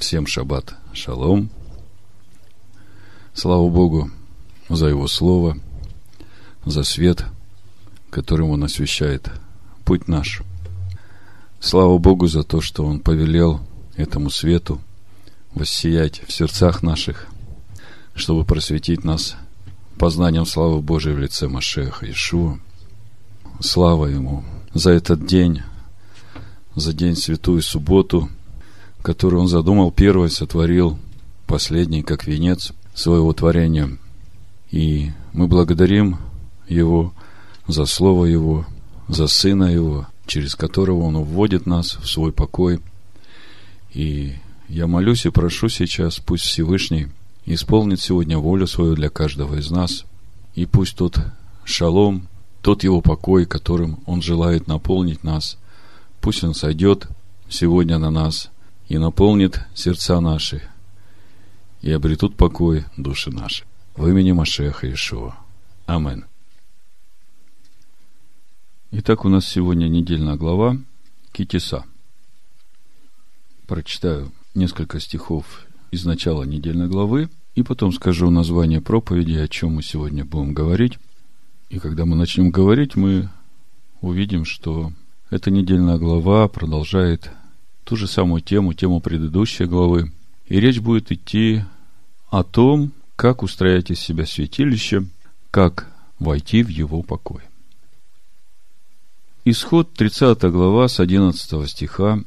Всем шаббат шалом. Слава Богу за Его Слово, за свет, которым Он освещает путь наш. Слава Богу за то, что Он повелел этому свету воссиять в сердцах наших, чтобы просветить нас познанием славы Божией в лице Машеха Ишуа. Слава Ему за этот день, за день святую субботу – который он задумал первый, сотворил последний, как венец своего творения. И мы благодарим Его за Слово Его, за Сына Его, через которого Он уводит нас в свой покой. И я молюсь и прошу сейчас, пусть Всевышний исполнит сегодня волю свою для каждого из нас, и пусть тот шалом, тот его покой, которым Он желает наполнить нас, пусть Он сойдет сегодня на нас – и наполнит сердца наши, и обретут покой души наши. В имени Машеха Ишуа. Амин. Итак, у нас сегодня недельная глава Китиса. Прочитаю несколько стихов из начала недельной главы, и потом скажу название проповеди, о чем мы сегодня будем говорить. И когда мы начнем говорить, мы увидим, что эта недельная глава продолжает ту же самую тему, тему предыдущей главы. И речь будет идти о том, как устроять из себя святилище, как войти в его покой. Исход 30 глава с 11 стиха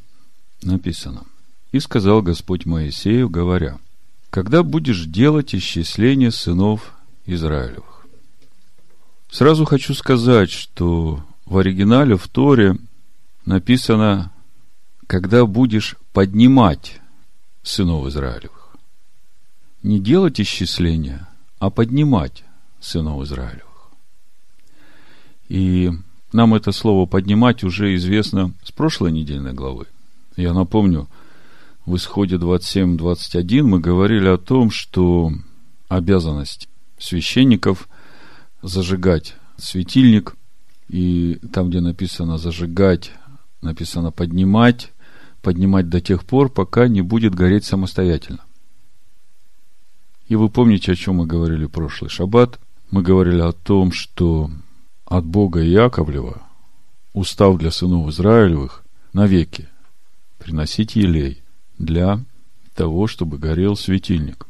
написано. «И сказал Господь Моисею, говоря, когда будешь делать исчисление сынов Израилевых». Сразу хочу сказать, что в оригинале в Торе написано когда будешь поднимать сынов Израилевых. Не делать исчисления, а поднимать сынов Израилевых. И нам это слово «поднимать» уже известно с прошлой недельной главы. Я напомню, в исходе 27-21 мы говорили о том, что обязанность священников зажигать светильник, и там, где написано зажигать, написано поднимать, поднимать до тех пор, пока не будет гореть самостоятельно. И вы помните, о чем мы говорили в прошлый шаббат? Мы говорили о том, что от Бога Яковлева устав для сынов Израилевых навеки приносить елей для того, чтобы горел светильник.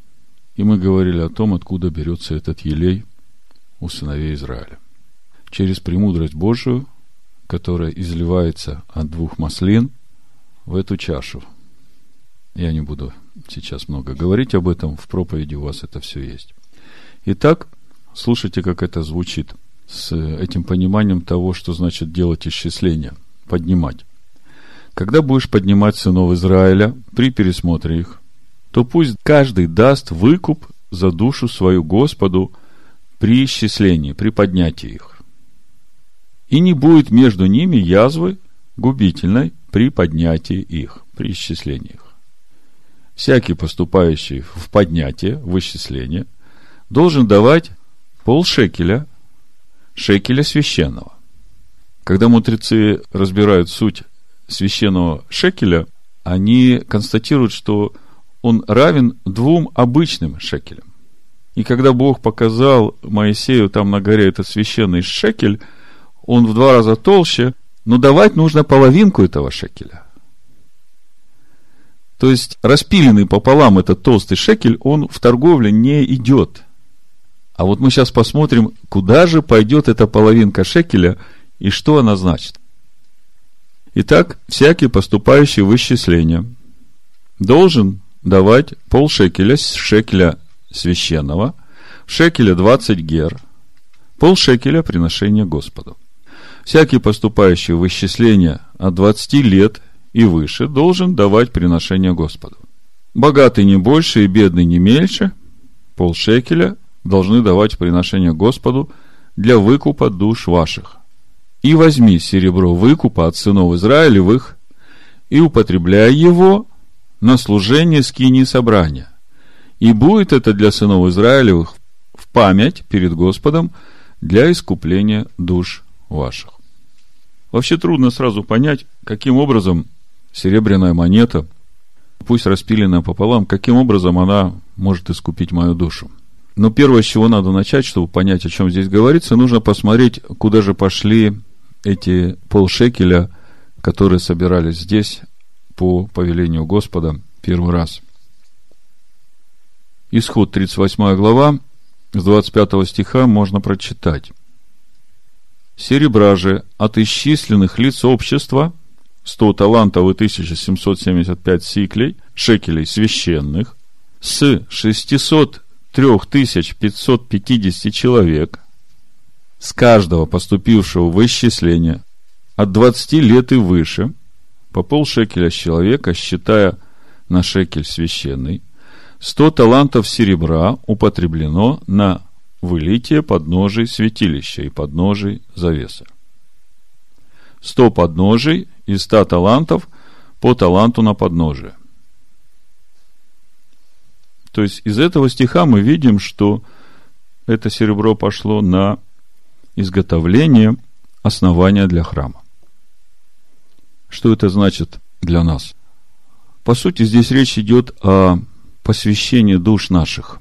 И мы говорили о том, откуда берется этот елей у сыновей Израиля. Через премудрость Божию, которая изливается от двух маслин – в эту чашу. Я не буду сейчас много говорить об этом, в проповеди у вас это все есть. Итак, слушайте, как это звучит с этим пониманием того, что значит делать исчисление, поднимать. Когда будешь поднимать сынов Израиля при пересмотре их, то пусть каждый даст выкуп за душу свою Господу при исчислении, при поднятии их. И не будет между ними язвы губительной при поднятии их, при исчислении их. Всякий поступающий в поднятие, в исчисление, должен давать полшекеля, шекеля священного. Когда мудрецы разбирают суть священного шекеля, они констатируют, что он равен двум обычным шекелям. И когда Бог показал Моисею там на горе этот священный шекель, он в два раза толще, но давать нужно половинку этого шекеля. То есть, распиленный пополам этот толстый шекель, он в торговле не идет. А вот мы сейчас посмотрим, куда же пойдет эта половинка шекеля и что она значит. Итак, всякий поступающий в исчисление должен давать пол шекеля с шекеля священного, шекеля 20 гер, пол шекеля приношения Господу. Всякий поступающий в исчисление от 20 лет и выше должен давать приношение Господу. Богатый не больше и бедный не меньше, полшекеля должны давать приношение Господу для выкупа душ ваших. И возьми серебро выкупа от сынов Израилевых и употребляй его на служение скини собрания. И будет это для сынов Израилевых в память перед Господом для искупления душ ваших. Вообще трудно сразу понять, каким образом серебряная монета пусть распилена пополам, каким образом она может искупить мою душу. Но первое, с чего надо начать, чтобы понять, о чем здесь говорится, нужно посмотреть, куда же пошли эти полшекеля, которые собирались здесь по повелению Господа первый раз. Исход 38 глава, с 25 стиха можно прочитать. Серебра же от исчисленных лиц общества 100 талантов и 1775 сиклей, шекелей священных, с 603 550 человек, с каждого поступившего в исчисление от 20 лет и выше, по полшекеля с человека, считая на шекель священный, 100 талантов серебра употреблено на вылитие подножий святилища и подножий завеса. 100 подножий и 100 талантов по таланту на подножие. То есть из этого стиха мы видим, что это серебро пошло на изготовление основания для храма. Что это значит для нас? По сути, здесь речь идет о посвящении душ наших.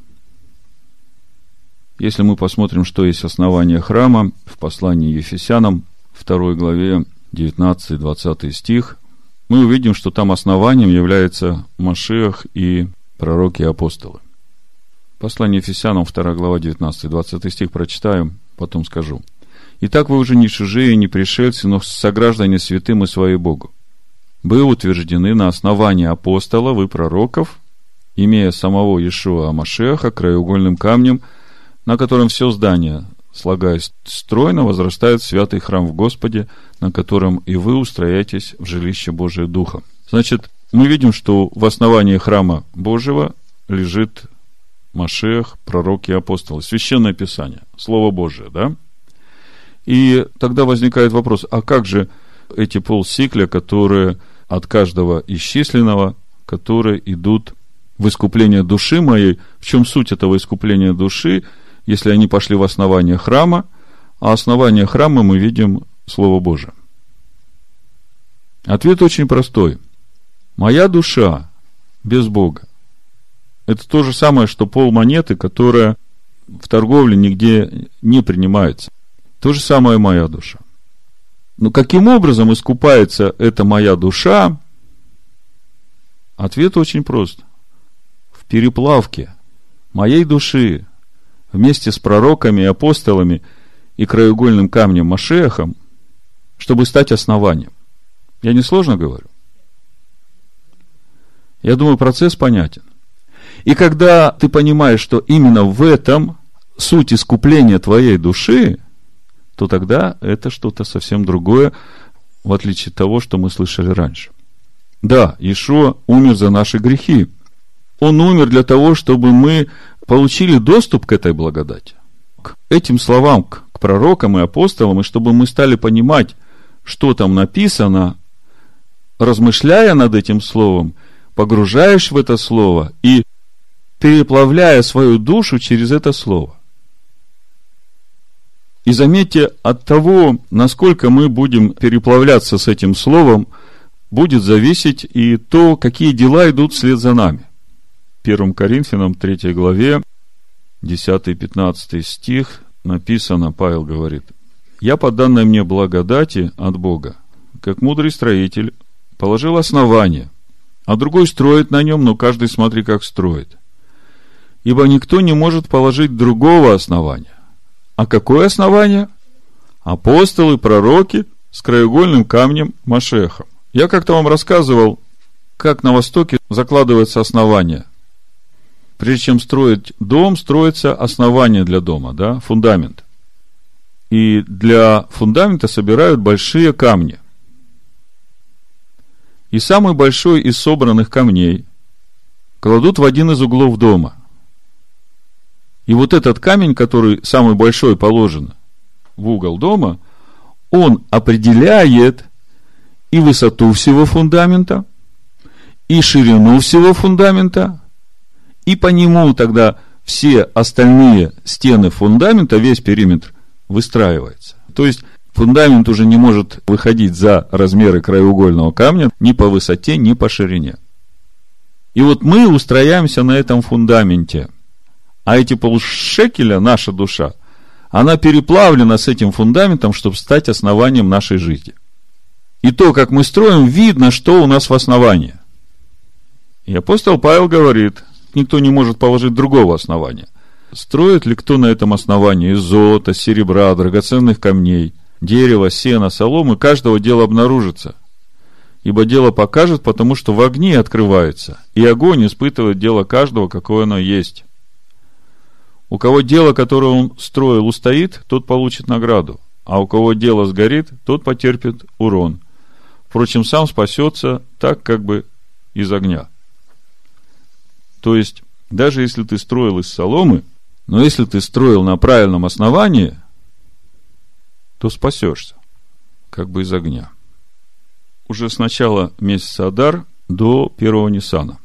Если мы посмотрим, что есть основание храма в послании Ефесянам, 2 главе 19-20 стих, мы увидим, что там основанием является Машиах и пророки и апостолы. Послание Ефесянам, 2 глава, 19-20 стих прочитаем, потом скажу. Итак, вы уже не чужие, не пришельцы, но сограждане святым и свои Богу. Вы утверждены на основании апостолов и пророков, имея самого Иешуа Амашеха краеугольным камнем, на котором все здание, слагаясь стройно, возрастает святый храм в Господе, на котором и вы устрояетесь в жилище Божие Духа. Значит, мы видим, что в основании храма Божьего лежит Машех, пророки и апостолы. Священное Писание, Слово Божие, да? И тогда возникает вопрос, а как же эти полсикля, которые от каждого исчисленного, которые идут в искупление души моей, в чем суть этого искупления души, если они пошли в основание храма, а основание храма мы видим Слово Божие. Ответ очень простой. Моя душа без Бога. Это то же самое, что пол монеты, которая в торговле нигде не принимается. То же самое моя душа. Но каким образом искупается эта моя душа? Ответ очень прост. В переплавке моей души вместе с пророками и апостолами и краеугольным камнем Машехом, чтобы стать основанием. Я не сложно говорю? Я думаю, процесс понятен. И когда ты понимаешь, что именно в этом суть искупления твоей души – то тогда это что-то совсем другое, в отличие от того, что мы слышали раньше. Да, Ишуа умер за наши грехи. Он умер для того, чтобы мы получили доступ к этой благодати, к этим словам, к, пророкам и апостолам, и чтобы мы стали понимать, что там написано, размышляя над этим словом, погружаешь в это слово и переплавляя свою душу через это слово. И заметьте, от того, насколько мы будем переплавляться с этим словом, будет зависеть и то, какие дела идут вслед за нами. 1 Коринфянам 3 главе 10-15 стих написано, Павел говорит, «Я по данной мне благодати от Бога, как мудрый строитель, положил основание, а другой строит на нем, но каждый смотри, как строит. Ибо никто не может положить другого основания, а какое основание? Апостолы, пророки с краеугольным камнем Машеха. Я как-то вам рассказывал, как на Востоке закладывается основание. Прежде чем строить дом, строится основание для дома, да, фундамент. И для фундамента собирают большие камни. И самый большой из собранных камней кладут в один из углов дома – и вот этот камень, который самый большой положен в угол дома, он определяет и высоту всего фундамента, и ширину всего фундамента, и по нему тогда все остальные стены фундамента, весь периметр выстраивается. То есть фундамент уже не может выходить за размеры краеугольного камня ни по высоте, ни по ширине. И вот мы устрояемся на этом фундаменте. А эти полшекеля, наша душа, она переплавлена с этим фундаментом, чтобы стать основанием нашей жизни. И то, как мы строим, видно, что у нас в основании. И апостол Павел говорит, никто не может положить другого основания. Строит ли кто на этом основании из золота, серебра, драгоценных камней, дерева, сена, соломы, каждого дела обнаружится. Ибо дело покажет, потому что в огне открывается, и огонь испытывает дело каждого, какое оно есть. У кого дело, которое он строил, устоит, тот получит награду, а у кого дело сгорит, тот потерпит урон. Впрочем, сам спасется так, как бы из огня. То есть, даже если ты строил из соломы, но если ты строил на правильном основании, то спасешься, как бы из огня. Уже с начала месяца Адар до первого Ниссана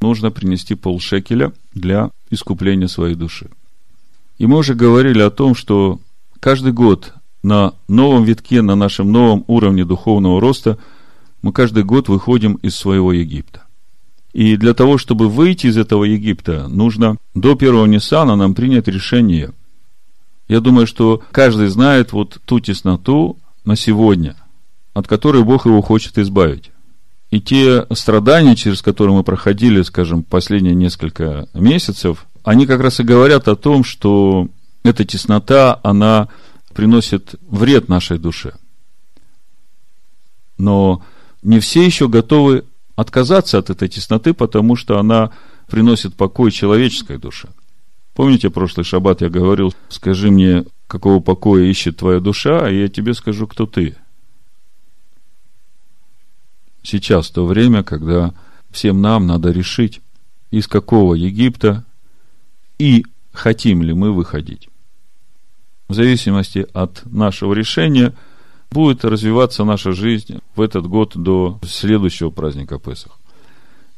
нужно принести полшекеля для искупления своей души. И мы уже говорили о том, что каждый год на новом витке, на нашем новом уровне духовного роста, мы каждый год выходим из своего Египта. И для того, чтобы выйти из этого Египта, нужно до первого Ниссана нам принять решение. Я думаю, что каждый знает вот ту тесноту на сегодня, от которой Бог его хочет избавить. И те страдания, через которые мы проходили, скажем, последние несколько месяцев, они как раз и говорят о том, что эта теснота, она приносит вред нашей душе. Но не все еще готовы отказаться от этой тесноты, потому что она приносит покой человеческой душе. Помните, прошлый шаббат я говорил, скажи мне, какого покоя ищет твоя душа, а я тебе скажу, кто ты. Сейчас то время, когда всем нам надо решить, из какого Египта и хотим ли мы выходить. В зависимости от нашего решения – будет развиваться наша жизнь в этот год до следующего праздника Песах.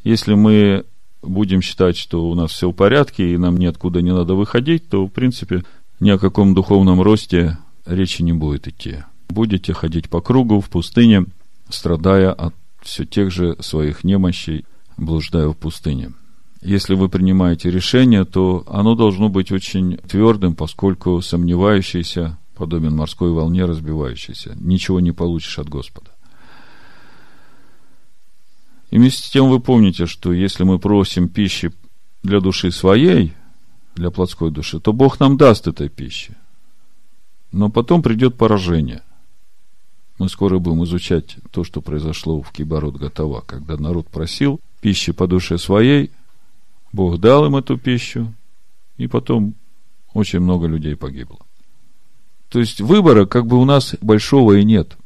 Если мы будем считать, что у нас все в порядке и нам ниоткуда не надо выходить, то, в принципе, ни о каком духовном росте речи не будет идти. Будете ходить по кругу в пустыне, страдая от все тех же своих немощей, блуждая в пустыне. Если вы принимаете решение, то оно должно быть очень твердым, поскольку сомневающийся подобен морской волне разбивающейся. Ничего не получишь от Господа. И вместе с тем вы помните, что если мы просим пищи для души своей, для плотской души, то Бог нам даст этой пищи. Но потом придет поражение. Мы скоро будем изучать то, что произошло в Кибород Готова, когда народ просил пищи по душе своей, Бог дал им эту пищу, и потом очень много людей погибло. То есть выбора как бы у нас большого и нет.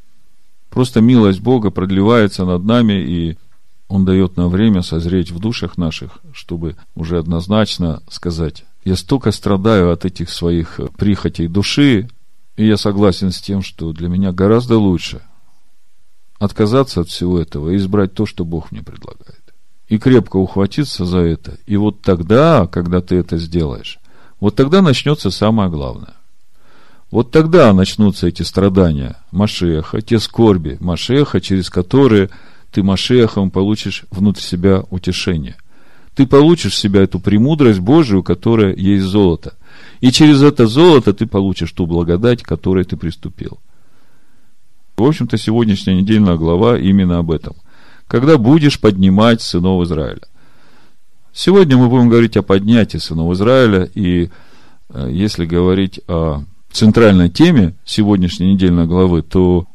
Просто милость Бога продлевается над нами, и Он дает нам время созреть в душах наших, чтобы уже однозначно сказать, я столько страдаю от этих своих прихотей души, и я согласен с тем, что для меня гораздо лучше отказаться от всего этого и избрать то, что Бог мне предлагает. И крепко ухватиться за это. И вот тогда, когда ты это сделаешь, вот тогда начнется самое главное. Вот тогда начнутся эти страдания Машеха, те скорби Машеха, через которые ты Машехом получишь внутрь себя утешение. Ты получишь в себя эту премудрость Божию, которая есть золото. И через это золото ты получишь ту благодать, к которой ты приступил. В общем-то, сегодняшняя недельная глава именно об этом. Когда будешь поднимать сынов Израиля. Сегодня мы будем говорить о поднятии сынов Израиля, и э, если говорить о центральной теме сегодняшней недельной главы, то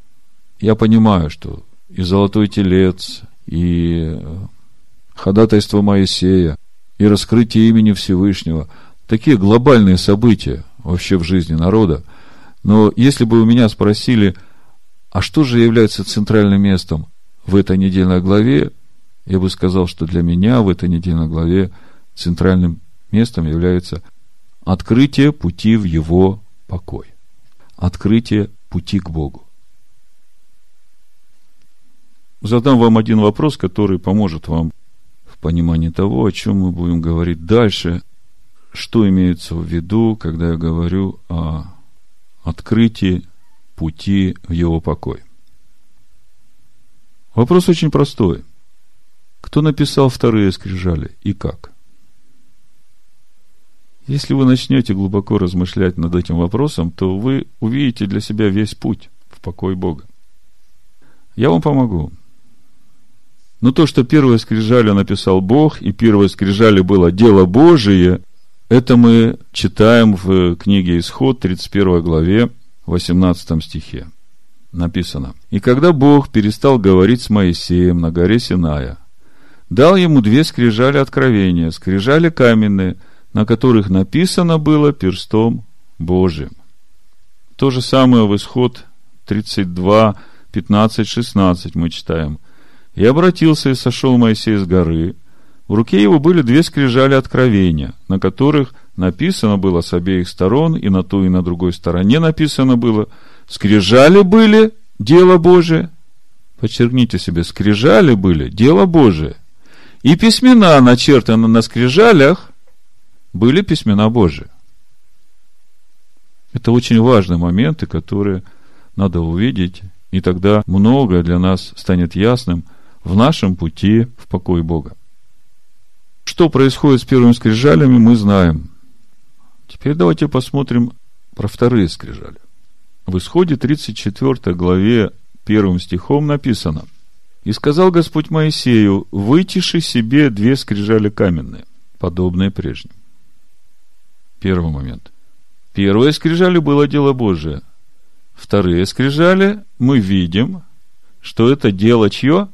я понимаю, что и золотой телец, и э, ходатайство Моисея, и раскрытие имени Всевышнего, такие глобальные события вообще в жизни народа. Но если бы у меня спросили, а что же является центральным местом в этой недельной главе, я бы сказал, что для меня в этой недельной главе центральным местом является открытие пути в его покой. Открытие пути к Богу. Задам вам один вопрос, который поможет вам в понимании того, о чем мы будем говорить дальше, что имеется в виду, когда я говорю о открытии пути в его покой. Вопрос очень простой. Кто написал вторые скрижали и как? Если вы начнете глубоко размышлять над этим вопросом, то вы увидите для себя весь путь в покой Бога. Я вам помогу. Но то, что первое скрижали написал Бог, и первое скрижали было дело Божие, это мы читаем в книге Исход, 31 главе, 18 стихе. Написано. «И когда Бог перестал говорить с Моисеем на горе Синая, дал ему две скрижали откровения, скрижали каменные, на которых написано было перстом Божиим». То же самое в Исход 32, 15, 16 мы читаем. «И обратился и сошел Моисей с горы, в руке его были две скрижали откровения, на которых написано было с обеих сторон, и на той, и на другой стороне написано было. Скрижали были дело Божие. Подчеркните себе, скрижали были дело Божие. И письмена, начертаны на скрижалях, были письмена Божие. Это очень важные моменты, которые надо увидеть, и тогда многое для нас станет ясным в нашем пути в покой Бога. Что происходит с первыми скрижалями, мы знаем. Теперь давайте посмотрим про вторые скрижали. В исходе 34 главе первым стихом написано «И сказал Господь Моисею, вытиши себе две скрижали каменные, подобные прежним». Первый момент. Первые скрижали было дело Божие. Вторые скрижали мы видим, что это дело чье?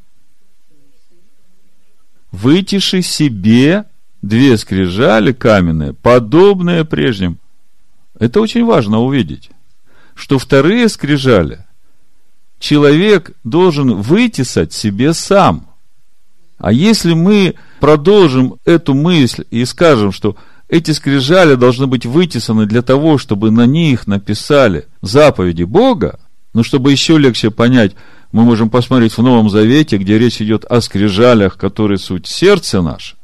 вытиши себе две скрижали каменные, подобные прежним. Это очень важно увидеть, что вторые скрижали человек должен вытесать себе сам. А если мы продолжим эту мысль и скажем, что эти скрижали должны быть вытесаны для того, чтобы на них написали заповеди Бога, ну, чтобы еще легче понять, мы можем посмотреть в Новом Завете, где речь идет о скрижалях, которые суть сердце наше,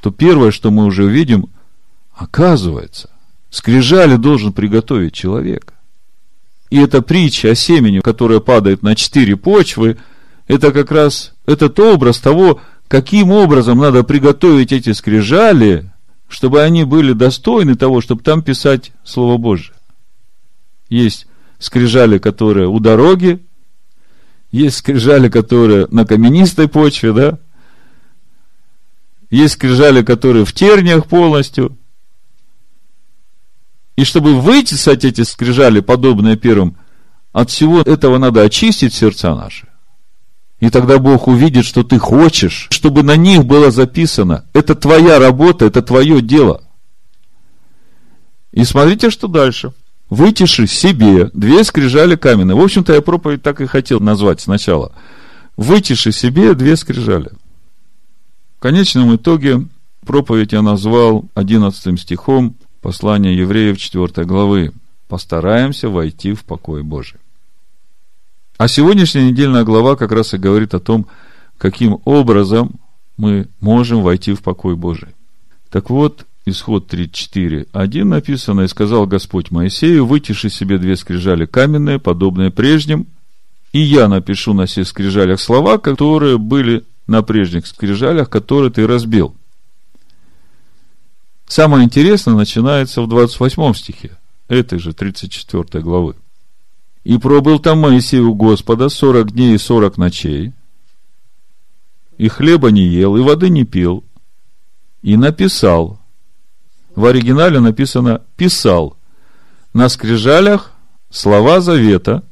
то первое, что мы уже видим, оказывается, скрижали должен приготовить человек. И эта притча о семени, которая падает на четыре почвы, это как раз этот образ того, каким образом надо приготовить эти скрижали, чтобы они были достойны того, чтобы там писать Слово Божие. Есть скрижали, которые у дороги, есть скрижали, которые на каменистой почве, да? Есть скрижали, которые в терниях полностью. И чтобы вытесать эти скрижали, подобные первым, от всего этого надо очистить сердца наши. И тогда Бог увидит, что ты хочешь, чтобы на них было записано. Это твоя работа, это твое дело. И смотрите, что дальше вытиши себе две скрижали каменные. В общем-то, я проповедь так и хотел назвать сначала. Вытиши себе две скрижали. В конечном итоге проповедь я назвал 11 стихом послания евреев 4 главы. Постараемся войти в покой Божий. А сегодняшняя недельная глава как раз и говорит о том, каким образом мы можем войти в покой Божий. Так вот, Исход 34, 1 написано, «И сказал Господь Моисею, вытиши себе две скрижали каменные, подобные прежним, и я напишу на всех скрижалях слова, которые были на прежних скрижалях, которые ты разбил». Самое интересное начинается в 28 стихе этой же 34 главы. «И пробыл там Моисей у Господа сорок дней и сорок ночей, и хлеба не ел, и воды не пил, и написал в оригинале написано «писал». На скрижалях слова завета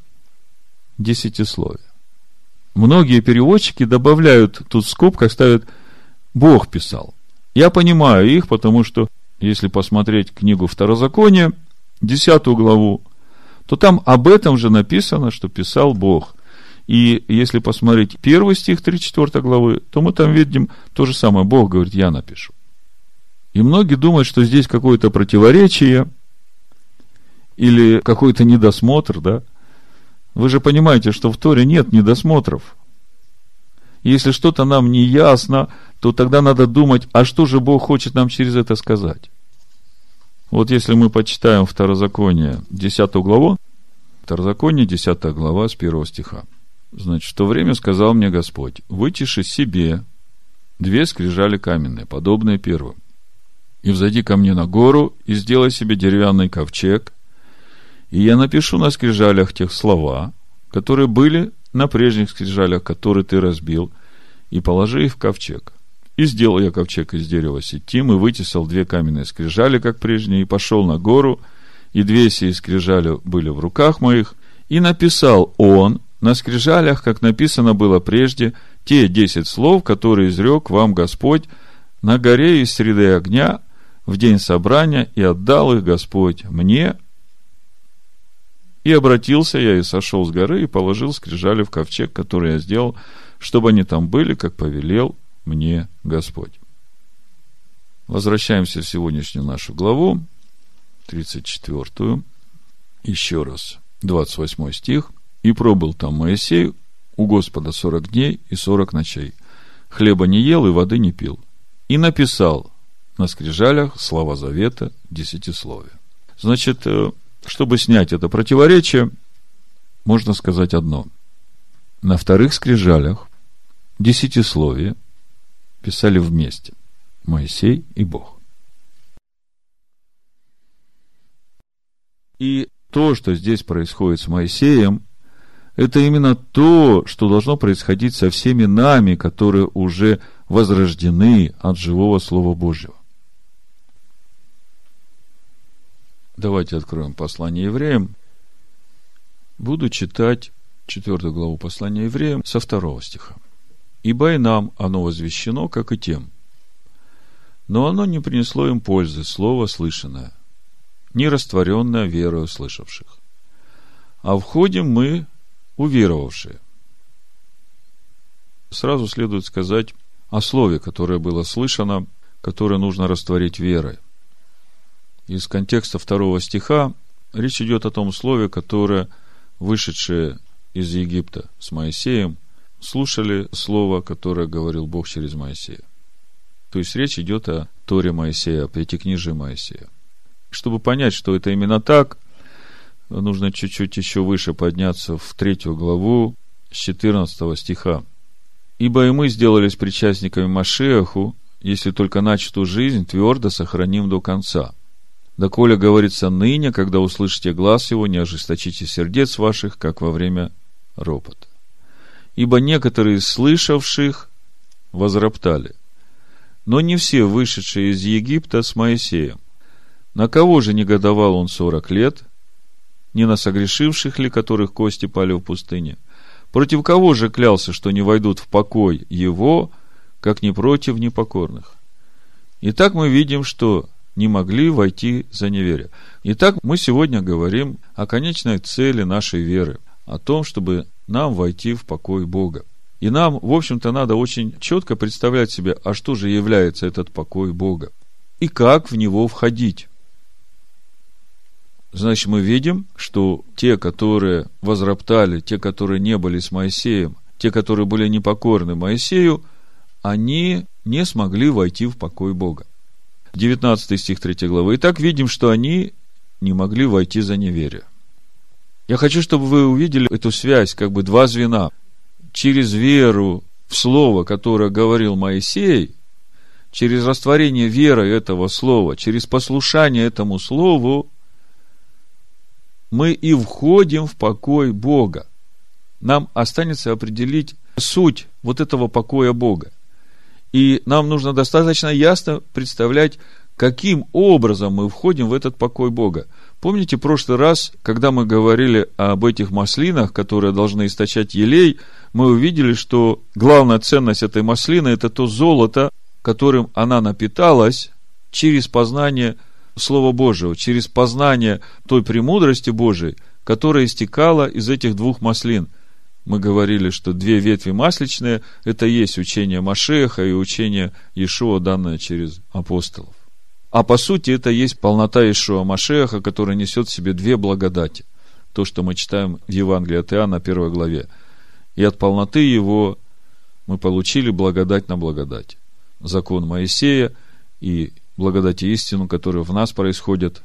десятисловия. Многие переводчики добавляют тут в скобках, ставят «Бог писал». Я понимаю их, потому что, если посмотреть книгу Второзакония, десятую главу, то там об этом же написано, что писал Бог. И если посмотреть первый стих 34 главы, то мы там видим то же самое. Бог говорит, я напишу. И многие думают, что здесь какое-то противоречие или какой-то недосмотр, да? Вы же понимаете, что в Торе нет недосмотров. Если что-то нам не ясно, то тогда надо думать, а что же Бог хочет нам через это сказать? Вот если мы почитаем Второзаконие, 10 главу, Второзаконие, 10 глава, с 1 стиха. Значит, в то время сказал мне Господь, вытиши себе две скрижали каменные, подобные первым. И взойди ко мне на гору, и сделай себе деревянный ковчег, и я напишу на скрижалях тех слова, которые были на прежних скрижалях, которые ты разбил, и положи их в ковчег. И сделал я ковчег из дерева сетим, и вытесал две каменные скрижали, как прежние, и пошел на гору, и две сии скрижали были в руках моих, и написал он на скрижалях, как написано было прежде, те десять слов, которые изрек вам Господь на горе из среды огня в день собрания, и отдал их Господь мне. И обратился я и сошел с горы, и положил скрижали в ковчег, который я сделал, чтобы они там были, как повелел мне Господь. Возвращаемся в сегодняшнюю нашу главу, 34 еще раз, 28 стих. «И пробыл там Моисей у Господа сорок дней и сорок ночей. Хлеба не ел и воды не пил. И написал на скрижалях слова завета десятисловия». Значит, э, чтобы снять это противоречие, можно сказать одно. На вторых скрижалях десятисловие писали вместе Моисей и Бог. И то, что здесь происходит с Моисеем, это именно то, что должно происходить со всеми нами, которые уже возрождены от живого Слова Божьего. Давайте откроем послание евреям. Буду читать четвертую главу послания евреям со второго стиха. «Ибо и нам оно возвещено, как и тем. Но оно не принесло им пользы, слово слышанное, не растворенное верою слышавших. А входим мы, уверовавшие». Сразу следует сказать о слове, которое было слышано, которое нужно растворить верой из контекста второго стиха речь идет о том слове, которое вышедшие из Египта с Моисеем слушали слово, которое говорил Бог через Моисея. То есть речь идет о Торе Моисея, о Пятикнижии Моисея. Чтобы понять, что это именно так, нужно чуть-чуть еще выше подняться в третью главу с 14 стиха. «Ибо и мы сделались причастниками Машиаху, если только начатую жизнь твердо сохраним до конца». Доколе говорится ныне, когда услышите глаз его, не ожесточите сердец ваших, как во время ропота. Ибо некоторые из слышавших возроптали, но не все вышедшие из Египта с Моисеем. На кого же негодовал он сорок лет? Не на согрешивших ли, которых кости пали в пустыне? Против кого же клялся, что не войдут в покой его, как не против непокорных? Итак, мы видим, что не могли войти за неверие. Итак, мы сегодня говорим о конечной цели нашей веры, о том, чтобы нам войти в покой Бога. И нам, в общем-то, надо очень четко представлять себе, а что же является этот покой Бога, и как в него входить. Значит, мы видим, что те, которые возроптали, те, которые не были с Моисеем, те, которые были непокорны Моисею, они не смогли войти в покой Бога. 19 стих 3 главы. Итак, видим, что они не могли войти за неверие. Я хочу, чтобы вы увидели эту связь, как бы два звена. Через веру в Слово, которое говорил Моисей, через растворение веры этого Слова, через послушание этому Слову, мы и входим в покой Бога. Нам останется определить суть вот этого покоя Бога. И нам нужно достаточно ясно представлять, каким образом мы входим в этот покой Бога. Помните, в прошлый раз, когда мы говорили об этих маслинах, которые должны источать елей, мы увидели, что главная ценность этой маслины – это то золото, которым она напиталась через познание Слова Божьего, через познание той премудрости Божией, которая истекала из этих двух маслин – мы говорили, что две ветви масличные – это есть учение Машеха и учение Иешуа, данное через апостолов. А по сути, это есть полнота Иешуа Машеха, которая несет в себе две благодати. То, что мы читаем в Евангелии от Иоанна, первой главе. И от полноты его мы получили благодать на благодать. Закон Моисея и благодать и истину, которые в нас происходят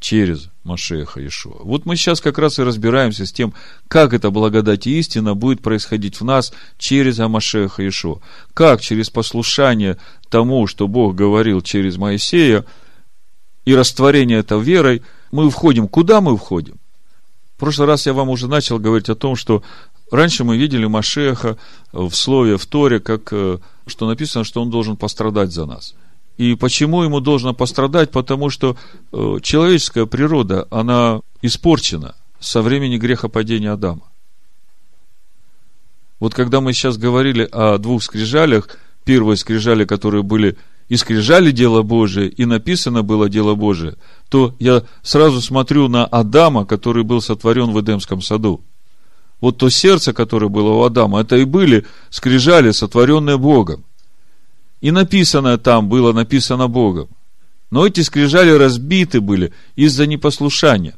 через Машеха Ишуа. Вот мы сейчас как раз и разбираемся с тем, как эта благодать и истина будет происходить в нас через Амашеха Ишуа. Как через послушание тому, что Бог говорил через Моисея, и растворение это верой, мы входим. Куда мы входим? В прошлый раз я вам уже начал говорить о том, что раньше мы видели Машеха в слове, в Торе, как, э, что написано, что он должен пострадать за нас – и почему ему должно пострадать? Потому что э, человеческая природа, она испорчена со времени грехопадения Адама. Вот когда мы сейчас говорили о двух скрижалях, первые скрижали, которые были и скрижали дело Божие, и написано было дело Божие, то я сразу смотрю на Адама, который был сотворен в Эдемском саду. Вот то сердце, которое было у Адама, это и были скрижали, сотворенные Богом. И написано там было написано Богом. Но эти скрижали разбиты были из-за непослушания.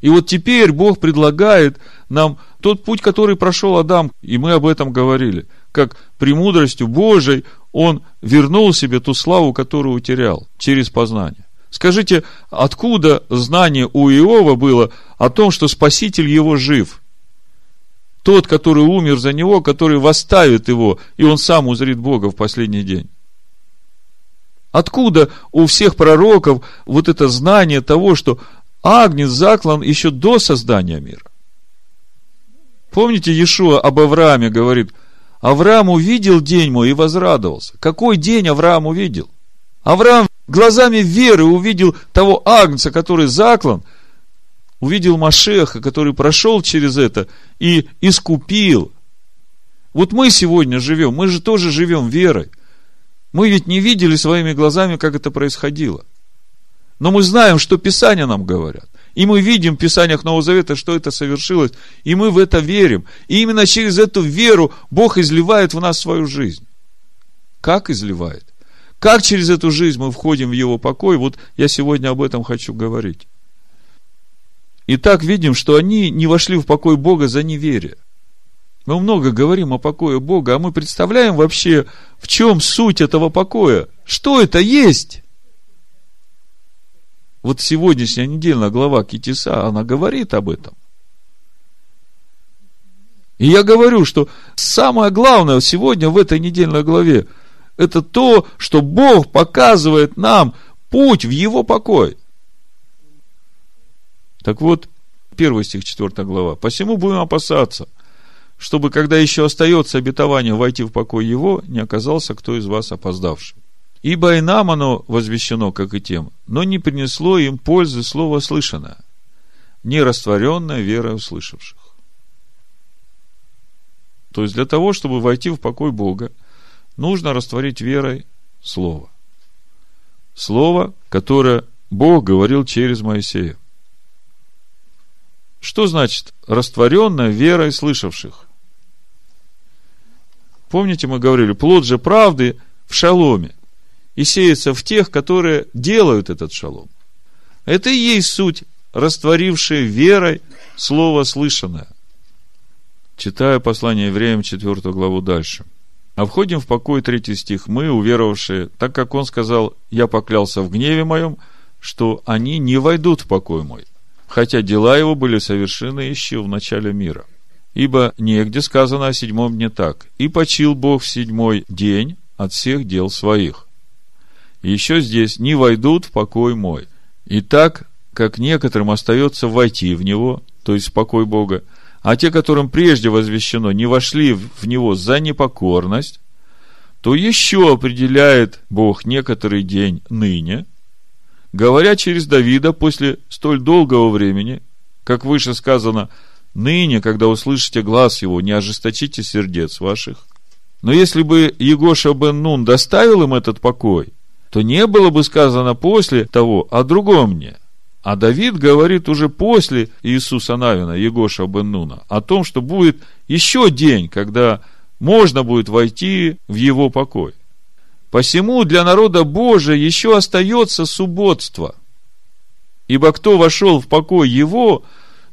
И вот теперь Бог предлагает нам тот путь, который прошел Адам, и мы об этом говорили, как премудростью Божией он вернул себе ту славу, которую утерял через познание. Скажите, откуда знание у Иова было о том, что Спаситель его жив? Тот, который умер за него, который восставит его, и он сам узрит Бога в последний день. Откуда у всех пророков вот это знание того, что Агнец заклан еще до создания мира? Помните, Иешуа об Аврааме говорит, Авраам увидел день мой и возрадовался. Какой день Авраам увидел? Авраам глазами веры увидел того Агнца, который заклан – увидел Машеха, который прошел через это и искупил. Вот мы сегодня живем, мы же тоже живем верой. Мы ведь не видели своими глазами, как это происходило. Но мы знаем, что Писания нам говорят. И мы видим в Писаниях Нового Завета, что это совершилось. И мы в это верим. И именно через эту веру Бог изливает в нас свою жизнь. Как изливает? Как через эту жизнь мы входим в Его покой? Вот я сегодня об этом хочу говорить. И так видим, что они не вошли в покой Бога за неверие. Мы много говорим о покое Бога, а мы представляем вообще, в чем суть этого покоя. Что это есть? Вот сегодняшняя недельная глава Китиса, она говорит об этом. И я говорю, что самое главное сегодня в этой недельной главе, это то, что Бог показывает нам путь в Его покой. Так вот, первый стих, 4 глава. «Посему будем опасаться, чтобы, когда еще остается обетование войти в покой его, не оказался кто из вас опоздавшим. Ибо и нам оно возвещено, как и тем, но не принесло им пользы слово слышанное, не растворенное верой услышавших. То есть для того, чтобы войти в покой Бога, нужно растворить верой Слово. Слово, которое Бог говорил через Моисея. Что значит растворенная верой слышавших? Помните, мы говорили, плод же правды в шаломе и сеется в тех, которые делают этот шалом. Это и есть суть, растворившая верой слово слышанное. Читаю послание евреям 4 главу дальше. А входим в покой, третий стих. Мы, уверовавшие, так как он сказал, я поклялся в гневе моем, что они не войдут в покой мой хотя дела его были совершены еще в начале мира. Ибо негде сказано о седьмом дне так. И почил Бог в седьмой день от всех дел своих. Еще здесь не войдут в покой мой. И так, как некоторым остается войти в него, то есть в покой Бога, а те, которым прежде возвещено, не вошли в него за непокорность, то еще определяет Бог некоторый день ныне, говоря через Давида после столь долгого времени, как выше сказано, ныне, когда услышите глаз его, не ожесточите сердец ваших. Но если бы Егоша бен Нун доставил им этот покой, то не было бы сказано после того о другом мне. А Давид говорит уже после Иисуса Навина, Егоша бен Нуна, о том, что будет еще день, когда можно будет войти в его покой. Посему для народа Божия еще остается субботство. Ибо кто вошел в покой его,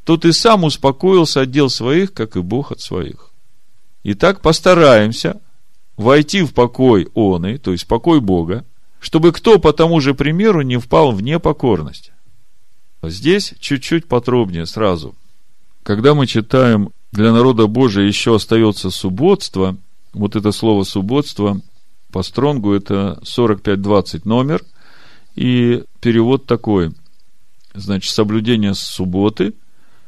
тот и сам успокоился от дел своих, как и Бог от своих. Итак, постараемся войти в покой он, то есть покой Бога, чтобы кто по тому же примеру не впал в непокорность. Здесь чуть-чуть подробнее сразу. Когда мы читаем «для народа Божия еще остается субботство», вот это слово «субботство» по стронгу это 4520 номер, и перевод такой. Значит, соблюдение субботы,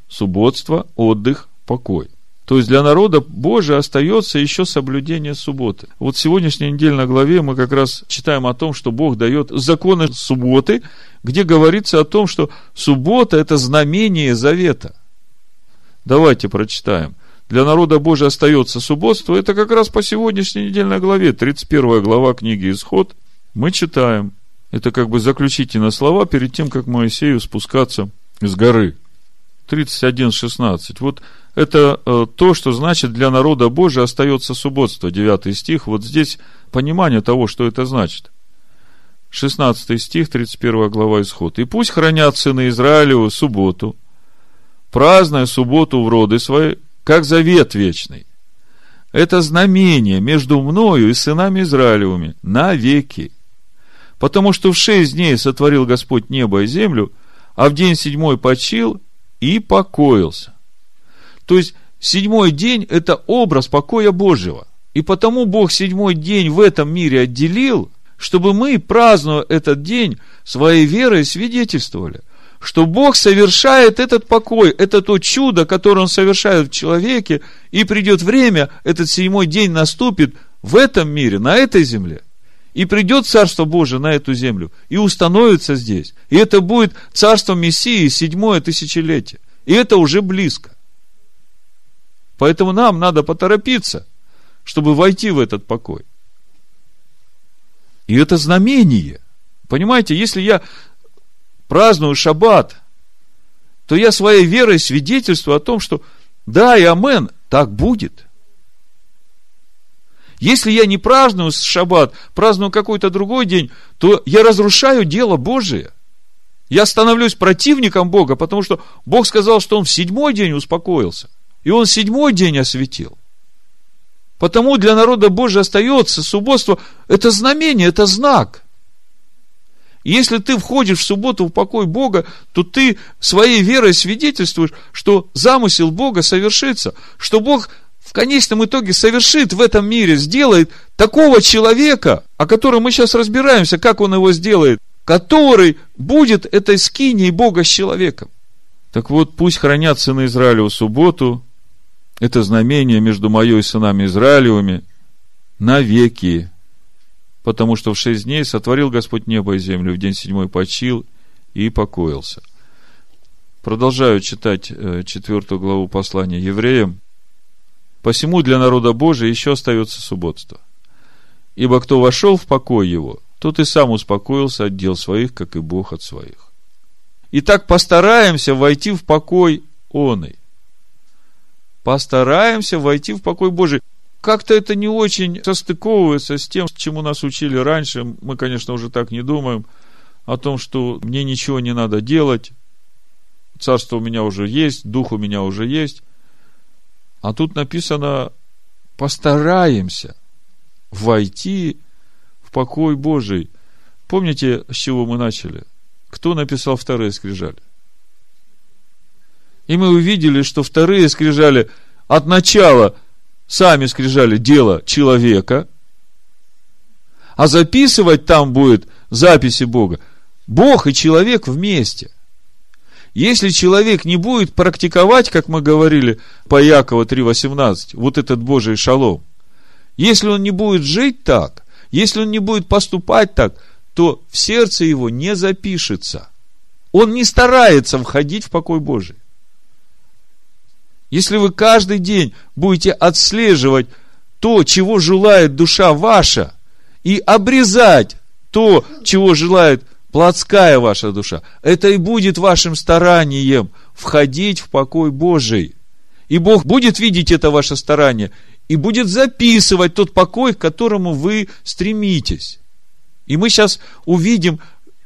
субботство, отдых, покой. То есть для народа Божия остается еще соблюдение субботы. Вот в сегодняшней недельной главе мы как раз читаем о том, что Бог дает законы субботы, где говорится о том, что суббота – это знамение завета. Давайте прочитаем. Для народа Божия остается субботство. Это как раз по сегодняшней недельной главе, 31 глава книги «Исход». Мы читаем. Это как бы заключительные слова перед тем, как Моисею спускаться с горы. 31.16. Вот это э, то, что значит для народа Божия остается субботство, 9 стих. Вот здесь понимание того, что это значит. 16 стих, 31 глава Исход. «И пусть хранят сыны Израилеву субботу, праздная субботу в роды свои, как завет вечный. Это знамение между мною и сынами Израилевыми навеки. Потому что в шесть дней сотворил Господь небо и землю, а в день седьмой почил и покоился. То есть, седьмой день – это образ покоя Божьего. И потому Бог седьмой день в этом мире отделил, чтобы мы, празднуя этот день, своей верой свидетельствовали, что Бог совершает этот покой, это то чудо, которое Он совершает в человеке, и придет время, этот седьмой день наступит в этом мире, на этой земле. И придет Царство Божие на эту землю, и установится здесь. И это будет Царство Мессии, седьмое тысячелетие. И это уже близко. Поэтому нам надо поторопиться, чтобы войти в этот покой. И это знамение. Понимаете, если я праздную шаббат, то я своей верой свидетельствую о том, что да и амен, так будет. Если я не праздную шаббат, праздную какой-то другой день, то я разрушаю дело Божие. Я становлюсь противником Бога, потому что Бог сказал, что Он в седьмой день успокоился. И Он седьмой день осветил. Потому для народа Божия остается субботство. Это знамение, это знак – если ты входишь в субботу в покой Бога, то ты своей верой свидетельствуешь, что замысел Бога совершится, что Бог в конечном итоге совершит в этом мире, сделает такого человека, о котором мы сейчас разбираемся, как он его сделает, который будет этой скиней Бога с человеком. Так вот, пусть хранят сыны Израилева субботу, это знамение между моей и сынами Израилевыми навеки потому что в шесть дней сотворил Господь небо и землю, в день седьмой почил и покоился. Продолжаю читать э, четвертую главу послания евреям. Посему для народа Божия еще остается субботство. Ибо кто вошел в покой его, тот и сам успокоился от дел своих, как и Бог от своих. Итак, постараемся войти в покой оный. Постараемся войти в покой Божий как-то это не очень состыковывается с тем, чему нас учили раньше. Мы, конечно, уже так не думаем о том, что мне ничего не надо делать, царство у меня уже есть, дух у меня уже есть. А тут написано, постараемся войти в покой Божий. Помните, с чего мы начали? Кто написал вторые скрижали? И мы увидели, что вторые скрижали от начала – сами скрижали дело человека, а записывать там будет записи Бога. Бог и человек вместе. Если человек не будет практиковать, как мы говорили по Якова 3.18, вот этот Божий шалом, если он не будет жить так, если он не будет поступать так, то в сердце его не запишется. Он не старается входить в покой Божий. Если вы каждый день будете отслеживать то, чего желает душа ваша, и обрезать то, чего желает плотская ваша душа, это и будет вашим старанием входить в покой Божий. И Бог будет видеть это ваше старание и будет записывать тот покой, к которому вы стремитесь. И мы сейчас увидим,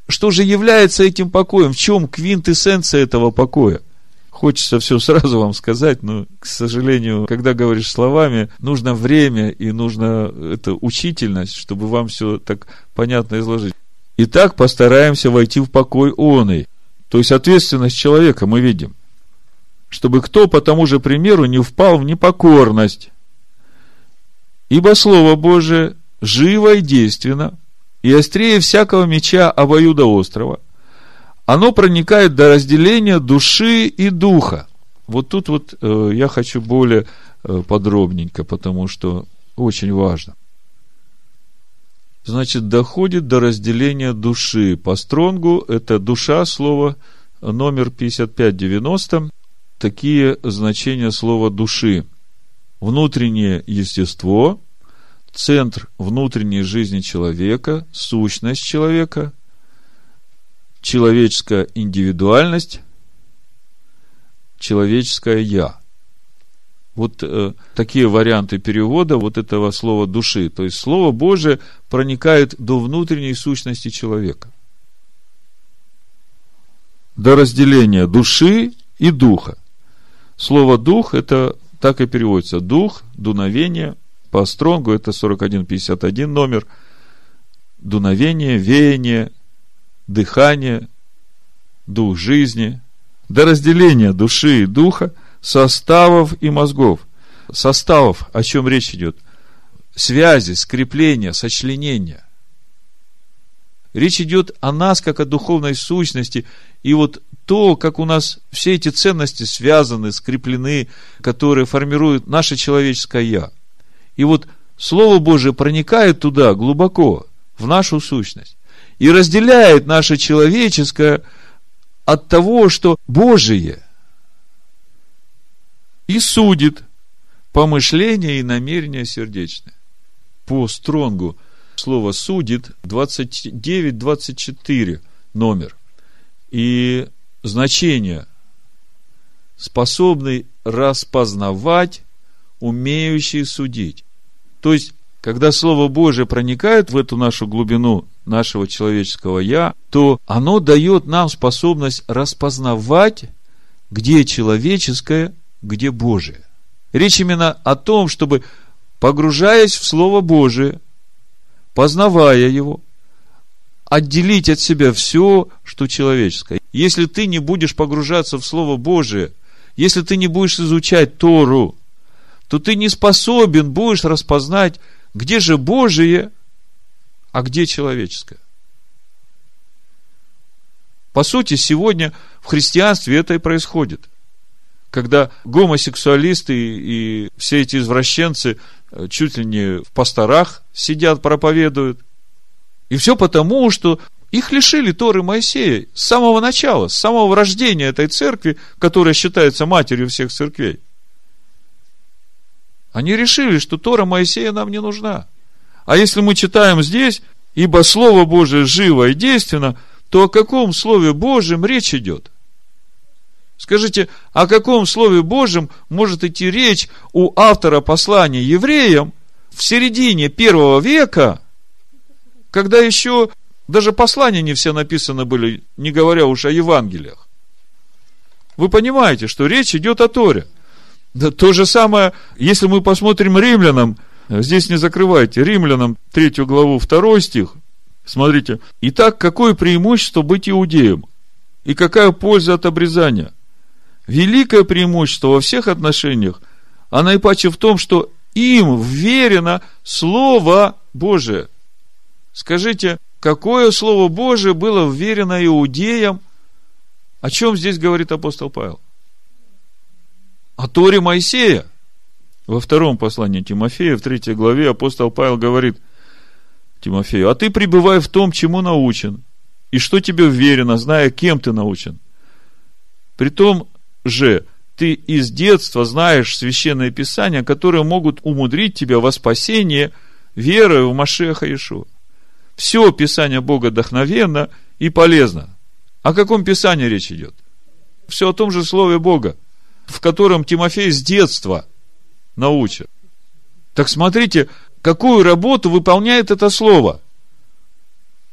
что же является этим покоем, в чем квинтэссенция этого покоя – Хочется все сразу вам сказать, но, к сожалению, когда говоришь словами, нужно время и нужно это учительность, чтобы вам все так понятно изложить. Итак, постараемся войти в покой оный. То есть ответственность человека мы видим. Чтобы кто по тому же примеру не впал в непокорность. Ибо Слово Божие живо и действенно, и острее всякого меча обоюдоострого. Оно проникает до разделения души и духа. Вот тут вот э, я хочу более э, подробненько, потому что очень важно. Значит, доходит до разделения души. По стронгу это душа, слово номер 5590. Такие значения слова души. Внутреннее естество, центр внутренней жизни человека, сущность человека, человеческая индивидуальность, человеческое я. Вот э, такие варианты перевода вот этого слова души. То есть Слово Божие проникает до внутренней сущности человека. До разделения души и духа. Слово дух это так и переводится. Дух, дуновение, по Стронгу это 4151 номер. Дуновение, веяние, дыхание, дух жизни. До разделения души и духа – составов и мозгов. Составов, о чем речь идет? Связи, скрепления, сочленения. Речь идет о нас, как о духовной сущности. И вот то, как у нас все эти ценности связаны, скреплены, которые формируют наше человеческое «я». И вот Слово Божие проникает туда глубоко, в нашу сущность, и разделяет наше человеческое от того, что Божие – и судит помышления и намерения сердечные. По Стронгу слово «судит» 29-24 номер. И значение способный распознавать, умеющий судить. То есть, когда Слово Божие проникает в эту нашу глубину нашего человеческого «я», то оно дает нам способность распознавать, где человеческое, где Божие. Речь именно о том, чтобы, погружаясь в Слово Божие, познавая его, отделить от себя все, что человеческое. Если ты не будешь погружаться в Слово Божие, если ты не будешь изучать Тору, то ты не способен будешь распознать, где же Божие, а где человеческое. По сути, сегодня в христианстве это и происходит когда гомосексуалисты и все эти извращенцы э, чуть ли не в пасторах сидят, проповедуют. И все потому, что их лишили Торы Моисея с самого начала, с самого рождения этой церкви, которая считается матерью всех церквей. Они решили, что Тора Моисея нам не нужна. А если мы читаем здесь, ибо Слово Божие живо и действенно, то о каком Слове Божьем речь идет? Скажите, о каком Слове Божьем может идти речь у автора послания евреям в середине первого века, когда еще даже послания не все написаны были, не говоря уж о Евангелиях? Вы понимаете, что речь идет о Торе. Да то же самое, если мы посмотрим римлянам, здесь не закрывайте, римлянам третью главу, второй стих, смотрите. Итак, какое преимущество быть иудеем? И какая польза от обрезания? великое преимущество во всех отношениях, а наипаче в том, что им вверено Слово Божие. Скажите, какое Слово Божие было вверено иудеям? О чем здесь говорит апостол Павел? О Торе Моисея. Во втором послании Тимофея, в третьей главе, апостол Павел говорит Тимофею, а ты пребывай в том, чему научен, и что тебе вверено, зная, кем ты научен. Притом, же ты из детства знаешь священное писание, которые могут умудрить тебя во спасение верой в Машеха Иешуа. Все Писание Бога вдохновенно и полезно. О каком Писании речь идет? Все о том же Слове Бога, в котором Тимофей с детства научен. Так смотрите, какую работу выполняет это Слово.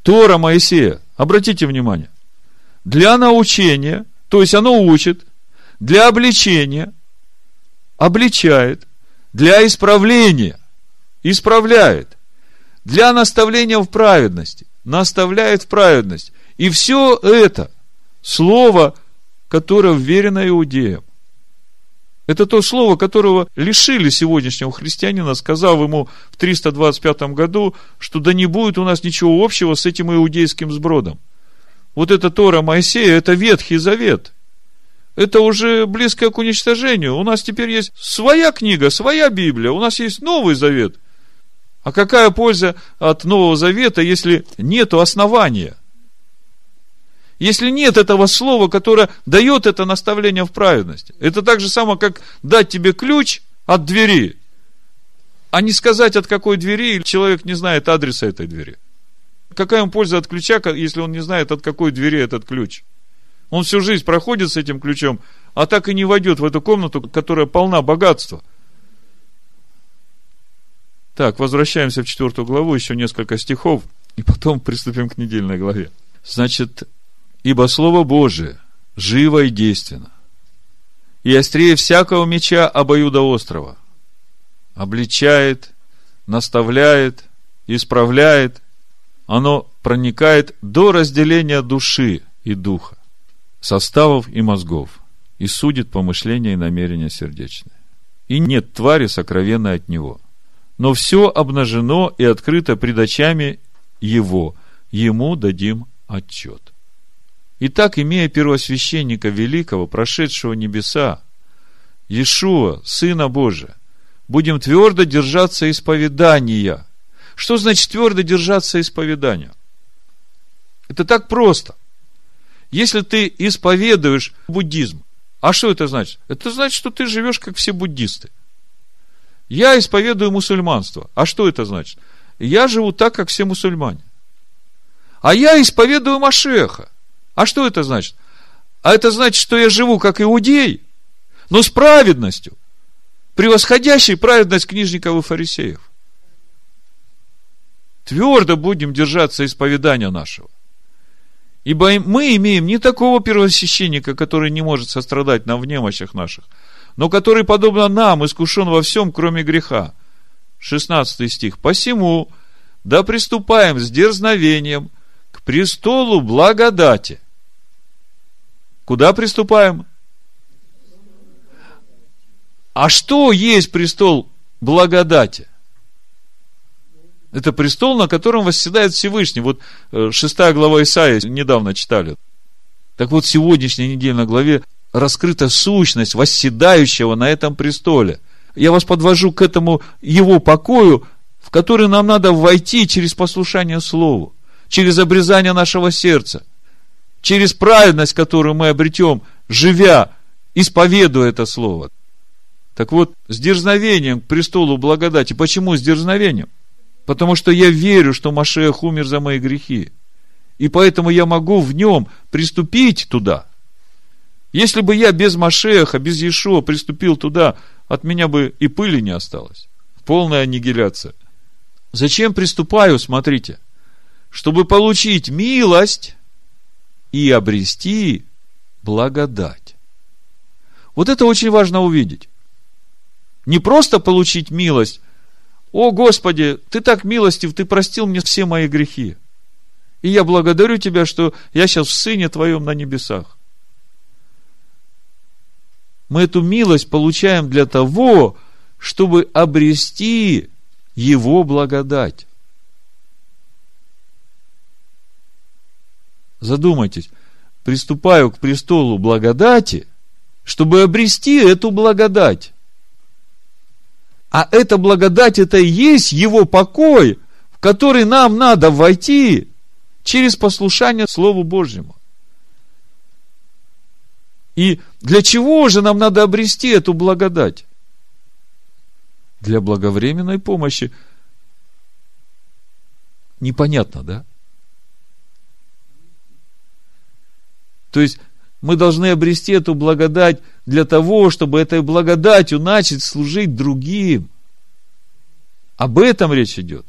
Тора Моисея. Обратите внимание. Для научения, то есть оно учит, для обличения, обличает, для исправления, исправляет, для наставления в праведности, наставляет в праведность. И все это слово, которое вверено иудеям. Это то слово, которого лишили сегодняшнего христианина, сказав ему в 325 году, что да не будет у нас ничего общего с этим иудейским сбродом. Вот это Тора Моисея, это Ветхий Завет. Это уже близко к уничтожению. У нас теперь есть своя книга, своя Библия, у нас есть Новый Завет. А какая польза от Нового Завета, если нету основания? Если нет этого слова, которое дает это наставление в праведности. Это так же само, как дать тебе ключ от двери, а не сказать, от какой двери человек не знает адреса этой двери. Какая ему польза от ключа, если он не знает, от какой двери этот ключ? Он всю жизнь проходит с этим ключом, а так и не войдет в эту комнату, которая полна богатства. Так, возвращаемся в четвертую главу, еще несколько стихов, и потом приступим к недельной главе. Значит, Ибо Слово Божие живо и действенно, и острее всякого меча обоюдоострого, обличает, наставляет, исправляет, оно проникает до разделения души и духа, составов и мозгов, и судит помышления и намерения сердечные. И нет твари сокровенной от него. Но все обнажено и открыто пред очами его. Ему дадим отчет. Итак, имея первосвященника великого, прошедшего небеса, Иешуа, Сына Божия, будем твердо держаться исповедания. Что значит твердо держаться исповедания? Это так просто. Если ты исповедуешь буддизм, а что это значит? Это значит, что ты живешь как все буддисты. Я исповедую мусульманство. А что это значит? Я живу так, как все мусульмане. А я исповедую Машеха. А что это значит? А это значит, что я живу как иудей, но с праведностью, превосходящей праведность книжников и фарисеев. Твердо будем держаться исповедания нашего. Ибо мы имеем не такого первосвященника, который не может сострадать нам в немощах наших, но который, подобно нам, искушен во всем, кроме греха. 16 стих. Посему, да приступаем с дерзновением – к престолу благодати. Куда приступаем? А что есть престол благодати? Это престол, на котором восседает Всевышний. Вот э, шестая глава Исаия недавно читали. Так вот, в сегодняшней недельной главе раскрыта сущность восседающего на этом престоле. Я вас подвожу к этому его покою, в который нам надо войти через послушание Слову через обрезание нашего сердца, через праведность, которую мы обретем, живя, исповедуя это слово. Так вот, с дерзновением к престолу благодати. Почему с дерзновением? Потому что я верю, что Машех умер за мои грехи. И поэтому я могу в нем приступить туда. Если бы я без Машеха, без Иешуа приступил туда, от меня бы и пыли не осталось. Полная аннигиляция. Зачем приступаю, смотрите – чтобы получить милость и обрести благодать. Вот это очень важно увидеть. Не просто получить милость. О, Господи, Ты так милостив, Ты простил мне все мои грехи. И я благодарю Тебя, что я сейчас в Сыне Твоем на небесах. Мы эту милость получаем для того, чтобы обрести Его благодать. Задумайтесь, приступаю к престолу благодати, чтобы обрести эту благодать. А эта благодать, это и есть его покой, в который нам надо войти через послушание Слову Божьему. И для чего же нам надо обрести эту благодать? Для благовременной помощи. Непонятно, да? То есть, мы должны обрести эту благодать для того, чтобы этой благодатью начать служить другим. Об этом речь идет.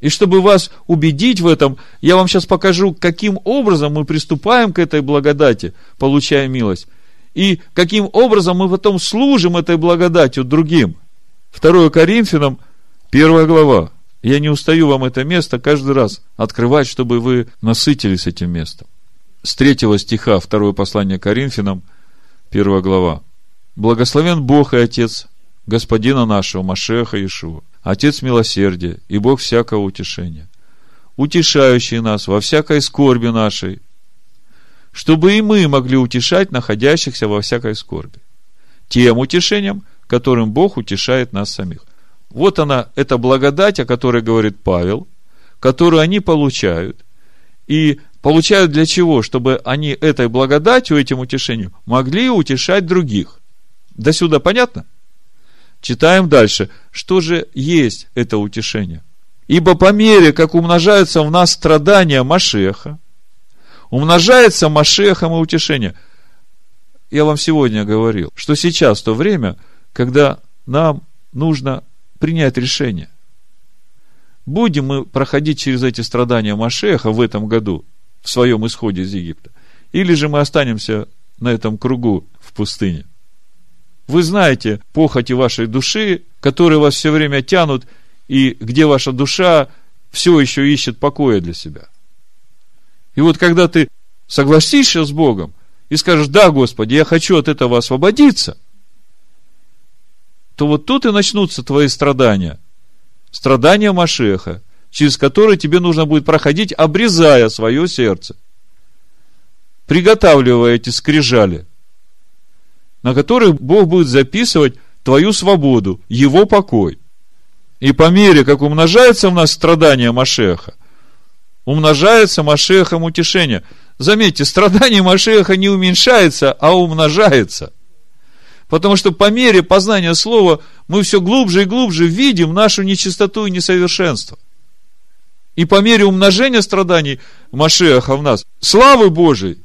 И чтобы вас убедить в этом, я вам сейчас покажу, каким образом мы приступаем к этой благодати, получая милость, и каким образом мы потом служим этой благодатью другим. 2 Коринфянам, 1 глава. Я не устаю вам это место каждый раз открывать, чтобы вы насытились этим местом с третьего стиха, второе послание Коринфянам, первая глава. Благословен Бог и Отец Господина нашего, Машеха Иешуа, Отец милосердия и Бог всякого утешения, утешающий нас во всякой скорби нашей, чтобы и мы могли утешать находящихся во всякой скорби, тем утешением, которым Бог утешает нас самих. Вот она, эта благодать, о которой говорит Павел, которую они получают. И получают для чего? Чтобы они этой благодатью, этим утешением, могли утешать других. До сюда понятно? Читаем дальше. Что же есть это утешение? Ибо по мере, как умножаются в нас страдания Машеха, умножается Машехом и утешение. Я вам сегодня говорил, что сейчас то время, когда нам нужно принять решение. Будем мы проходить через эти страдания Машеха в этом году, в своем исходе из Египта, или же мы останемся на этом кругу в пустыне. Вы знаете похоти вашей души, которые вас все время тянут, и где ваша душа все еще ищет покоя для себя – и вот когда ты согласишься с Богом и скажешь, да, Господи, я хочу от этого освободиться, то вот тут и начнутся твои страдания. Страдания Машеха, через которые тебе нужно будет проходить, обрезая свое сердце, приготавливая эти скрижали, на которых Бог будет записывать твою свободу, его покой. И по мере, как умножается в нас страдания Машеха, умножается Машехом утешение. Заметьте, страдание Машеха не уменьшается, а умножается. Потому что по мере познания Слова мы все глубже и глубже видим нашу нечистоту и несовершенство. И по мере умножения страданий Машеха в нас, славы Божией,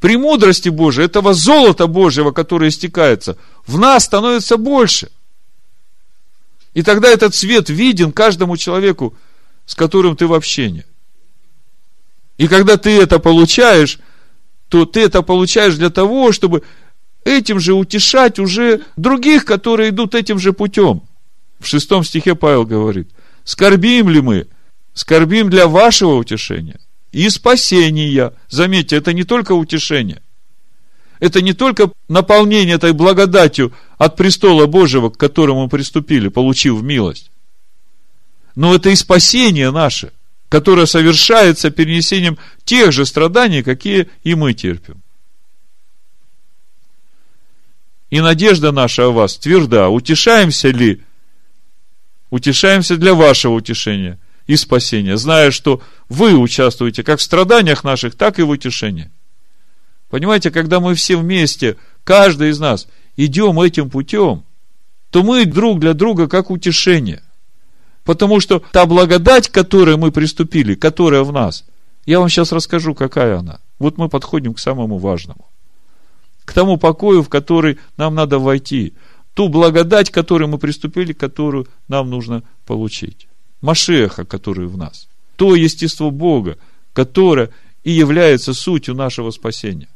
премудрости Божией, этого золота Божьего, которое истекается, в нас становится больше. И тогда этот свет виден каждому человеку, с которым ты в общении. И когда ты это получаешь, то ты это получаешь для того, чтобы этим же утешать уже других, которые идут этим же путем. В шестом стихе Павел говорит, скорбим ли мы? Скорбим для вашего утешения и спасения. Заметьте, это не только утешение. Это не только наполнение этой благодатью от престола Божьего, к которому мы приступили, получив милость. Но это и спасение наше которое совершается перенесением тех же страданий, какие и мы терпим. И надежда наша о вас тверда. Утешаемся ли? Утешаемся для вашего утешения и спасения, зная, что вы участвуете как в страданиях наших, так и в утешении. Понимаете, когда мы все вместе, каждый из нас, идем этим путем, то мы друг для друга как утешение. Потому что та благодать, к которой мы приступили, которая в нас, я вам сейчас расскажу, какая она. Вот мы подходим к самому важному. К тому покою, в который нам надо войти. Ту благодать, к которой мы приступили, которую нам нужно получить. Машеха, который в нас. То естество Бога, которое и является сутью нашего спасения.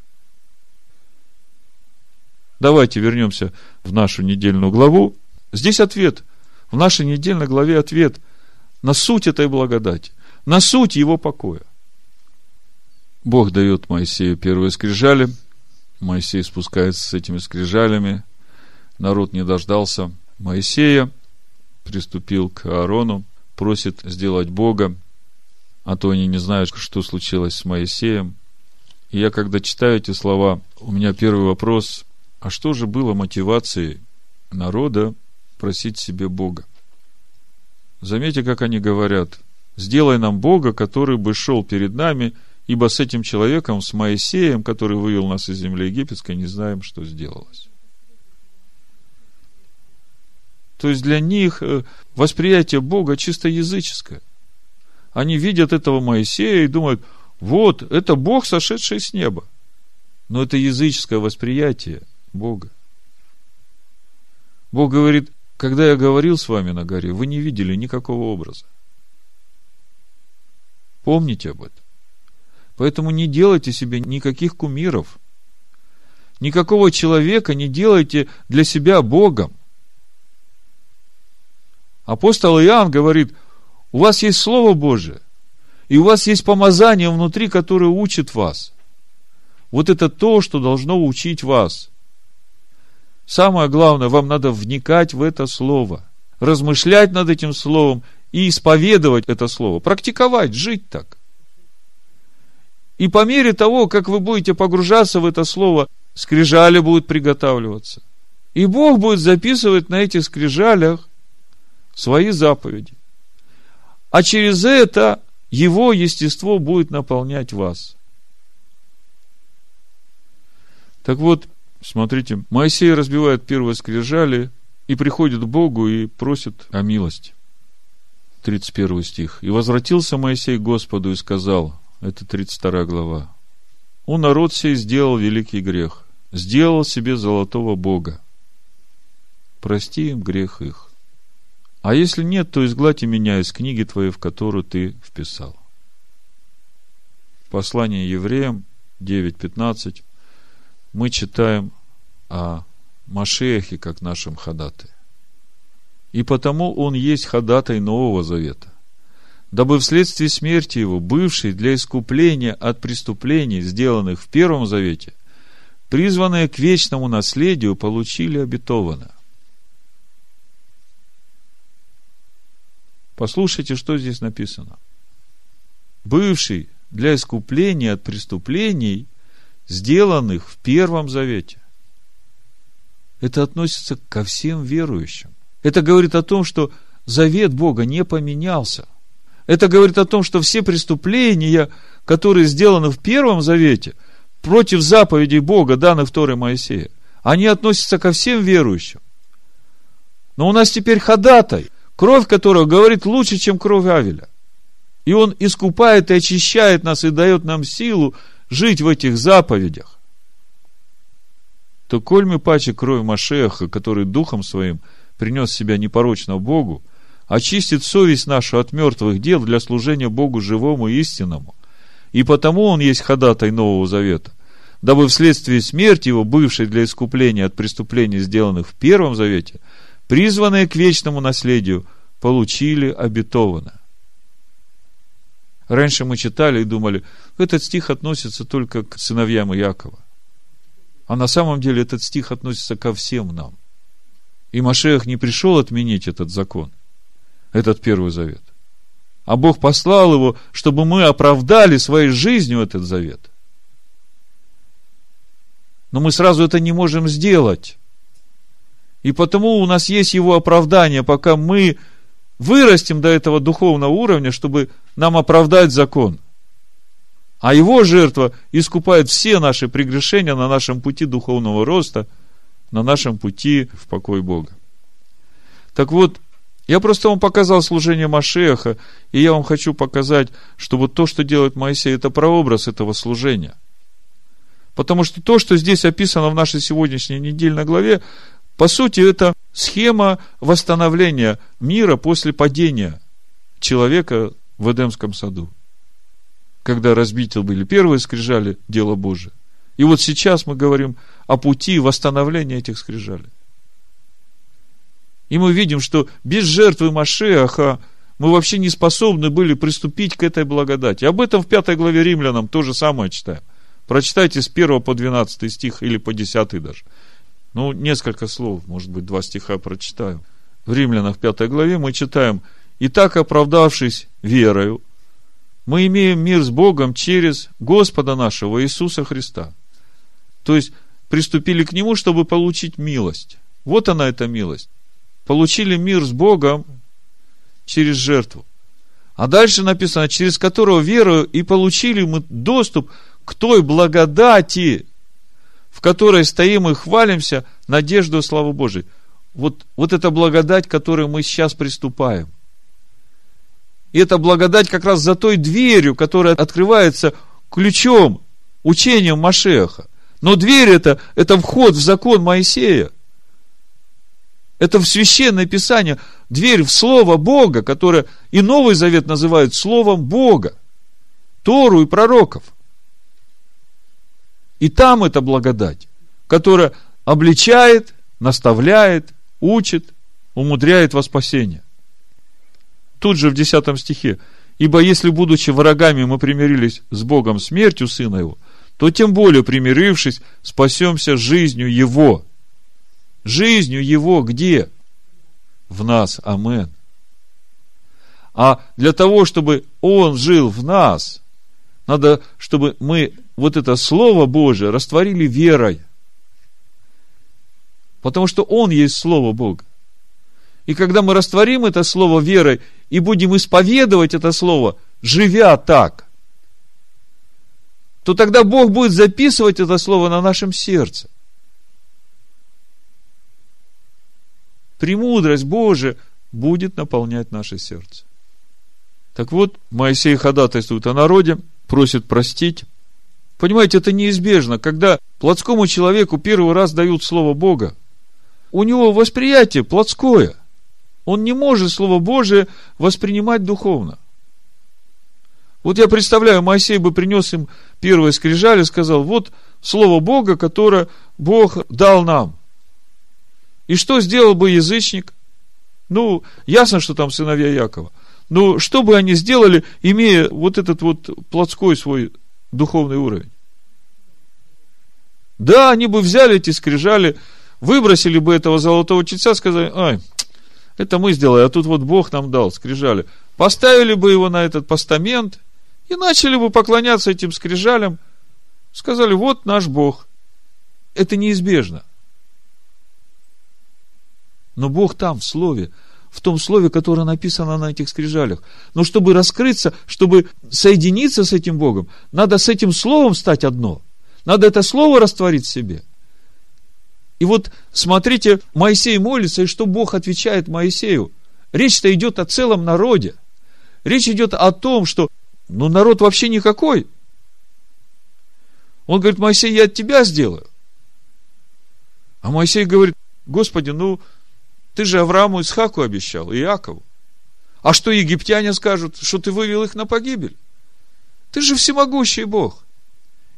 Давайте вернемся в нашу недельную главу. Здесь ответ в нашей недельной главе ответ на суть этой благодати, на суть его покоя. Бог дает Моисею первые скрижали, Моисей спускается с этими скрижалями, народ не дождался Моисея, приступил к Аарону, просит сделать Бога, а то они не знают, что случилось с Моисеем. И я, когда читаю эти слова, у меня первый вопрос, а что же было мотивацией народа просить себе Бога. Заметьте, как они говорят. Сделай нам Бога, который бы шел перед нами, ибо с этим человеком, с Моисеем, который вывел нас из земли египетской, не знаем, что сделалось. То есть для них э, восприятие Бога чисто языческое. Они видят этого Моисея и думают, вот, это Бог, сошедший с неба. Но это языческое восприятие Бога. Бог говорит, когда я говорил с вами на горе, вы не видели никакого образа. Помните об этом. Поэтому не делайте себе никаких кумиров. Никакого человека не делайте для себя Богом. Апостол Иоанн говорит, у вас есть Слово Божие, и у вас есть помазание внутри, которое учит вас. Вот это то, что должно учить вас. Самое главное, вам надо вникать в это слово, размышлять над этим словом и исповедовать это слово, практиковать, жить так. И по мере того, как вы будете погружаться в это слово, скрижали будут приготавливаться. И Бог будет записывать на этих скрижалях свои заповеди. А через это его естество будет наполнять вас. Так вот, смотрите, Моисей разбивает первые скрижали и приходит к Богу и просит о милости. 31 стих. «И возвратился Моисей к Господу и сказал, это 32 глава, «У народ сей сделал великий грех, сделал себе золотого Бога. Прости им грех их. А если нет, то изгладь меня из книги твоей, в которую ты вписал». Послание евреям 9.15 мы читаем о Машехе как нашем ходатае. И потому он есть ходатай Нового Завета, дабы вследствие смерти его, бывший для искупления от преступлений, сделанных в Первом Завете, призванные к вечному наследию, получили обетованное. Послушайте, что здесь написано. Бывший для искупления от преступлений, сделанных в Первом Завете. Это относится ко всем верующим. Это говорит о том, что завет Бога не поменялся. Это говорит о том, что все преступления, которые сделаны в Первом Завете, против заповедей Бога, данных второй Моисея, они относятся ко всем верующим. Но у нас теперь ходатай, кровь которого говорит лучше, чем кровь Авеля. И он искупает и очищает нас и дает нам силу жить в этих заповедях. То коль мы паче кровь Машеха, который духом своим принес себя непорочно Богу, очистит совесть нашу от мертвых дел для служения Богу живому и истинному. И потому он есть ходатай Нового Завета, дабы вследствие смерти его, бывшей для искупления от преступлений, сделанных в Первом Завете, призванные к вечному наследию, получили обетованное. Раньше мы читали и думали, этот стих относится только к сыновьям Иакова. А на самом деле этот стих относится ко всем нам. И Машех не пришел отменить этот закон, этот Первый Завет. А Бог послал его, чтобы мы оправдали своей жизнью этот завет. Но мы сразу это не можем сделать. И потому у нас есть его оправдание, пока мы вырастем до этого духовного уровня, чтобы нам оправдать закон. А его жертва искупает все наши прегрешения на нашем пути духовного роста, на нашем пути в покой Бога. Так вот, я просто вам показал служение Машеха, и я вам хочу показать, что вот то, что делает Моисей, это прообраз этого служения. Потому что то, что здесь описано в нашей сегодняшней недельной главе, по сути, это схема восстановления мира после падения человека в Эдемском саду. Когда разбиты были первые скрижали, дело Божие. И вот сейчас мы говорим о пути восстановления этих скрижалей. И мы видим, что без жертвы Машеха мы вообще не способны были приступить к этой благодати. Об этом в пятой главе Римлянам то же самое читаем. Прочитайте с 1 по 12 стих или по 10 даже. Ну, несколько слов, может быть, два стиха прочитаю. В Римлянах 5 главе мы читаем, «И так, оправдавшись верою, мы имеем мир с Богом через Господа нашего Иисуса Христа». То есть, приступили к Нему, чтобы получить милость. Вот она, эта милость. Получили мир с Богом через жертву. А дальше написано, через которого верою и получили мы доступ к той благодати, в которой стоим и хвалимся надежду славы Божией. Вот, вот эта благодать, которой мы сейчас приступаем. И эта благодать как раз за той дверью, которая открывается ключом, учением Машеха. Но дверь это, это вход в закон Моисея. Это в священное писание, дверь в Слово Бога, которое и Новый Завет называют Словом Бога. Тору и пророков – и там эта благодать, которая обличает, наставляет, учит, умудряет во спасение. Тут же в 10 стихе. Ибо если, будучи врагами, мы примирились с Богом смертью Сына Его, то тем более, примирившись, спасемся жизнью Его. Жизнью Его где? В нас. Амен. А для того, чтобы Он жил в нас, надо, чтобы мы вот это Слово Божие растворили верой. Потому что Он есть Слово Бога. И когда мы растворим это Слово верой и будем исповедовать это Слово, живя так, то тогда Бог будет записывать это Слово на нашем сердце. Премудрость Божия будет наполнять наше сердце. Так вот, Моисей ходатайствует о народе, просит простить. Понимаете, это неизбежно. Когда плотскому человеку первый раз дают Слово Бога, у него восприятие плотское. Он не может Слово Божие воспринимать духовно. Вот я представляю, Моисей бы принес им первое скрижаль и сказал, вот Слово Бога, которое Бог дал нам. И что сделал бы язычник? Ну, ясно, что там сыновья Якова. Но что бы они сделали, имея вот этот вот плотской свой духовный уровень? Да, они бы взяли эти скрижали, выбросили бы этого золотого чельца, сказали, ай, это мы сделали, а тут вот Бог нам дал скрижали. Поставили бы его на этот постамент и начали бы поклоняться этим скрижалям. Сказали, вот наш Бог. Это неизбежно. Но Бог там, в Слове, в том слове, которое написано на этих скрижалях. Но чтобы раскрыться, чтобы соединиться с этим Богом, надо с этим словом стать одно. Надо это слово растворить в себе. И вот смотрите, Моисей молится, и что Бог отвечает Моисею? Речь-то идет о целом народе. Речь идет о том, что ну, народ вообще никакой. Он говорит, Моисей, я от тебя сделаю. А Моисей говорит, Господи, ну, ты же Аврааму Исхаку обещал, и Иакову. А что египтяне скажут, что ты вывел их на погибель? Ты же всемогущий Бог.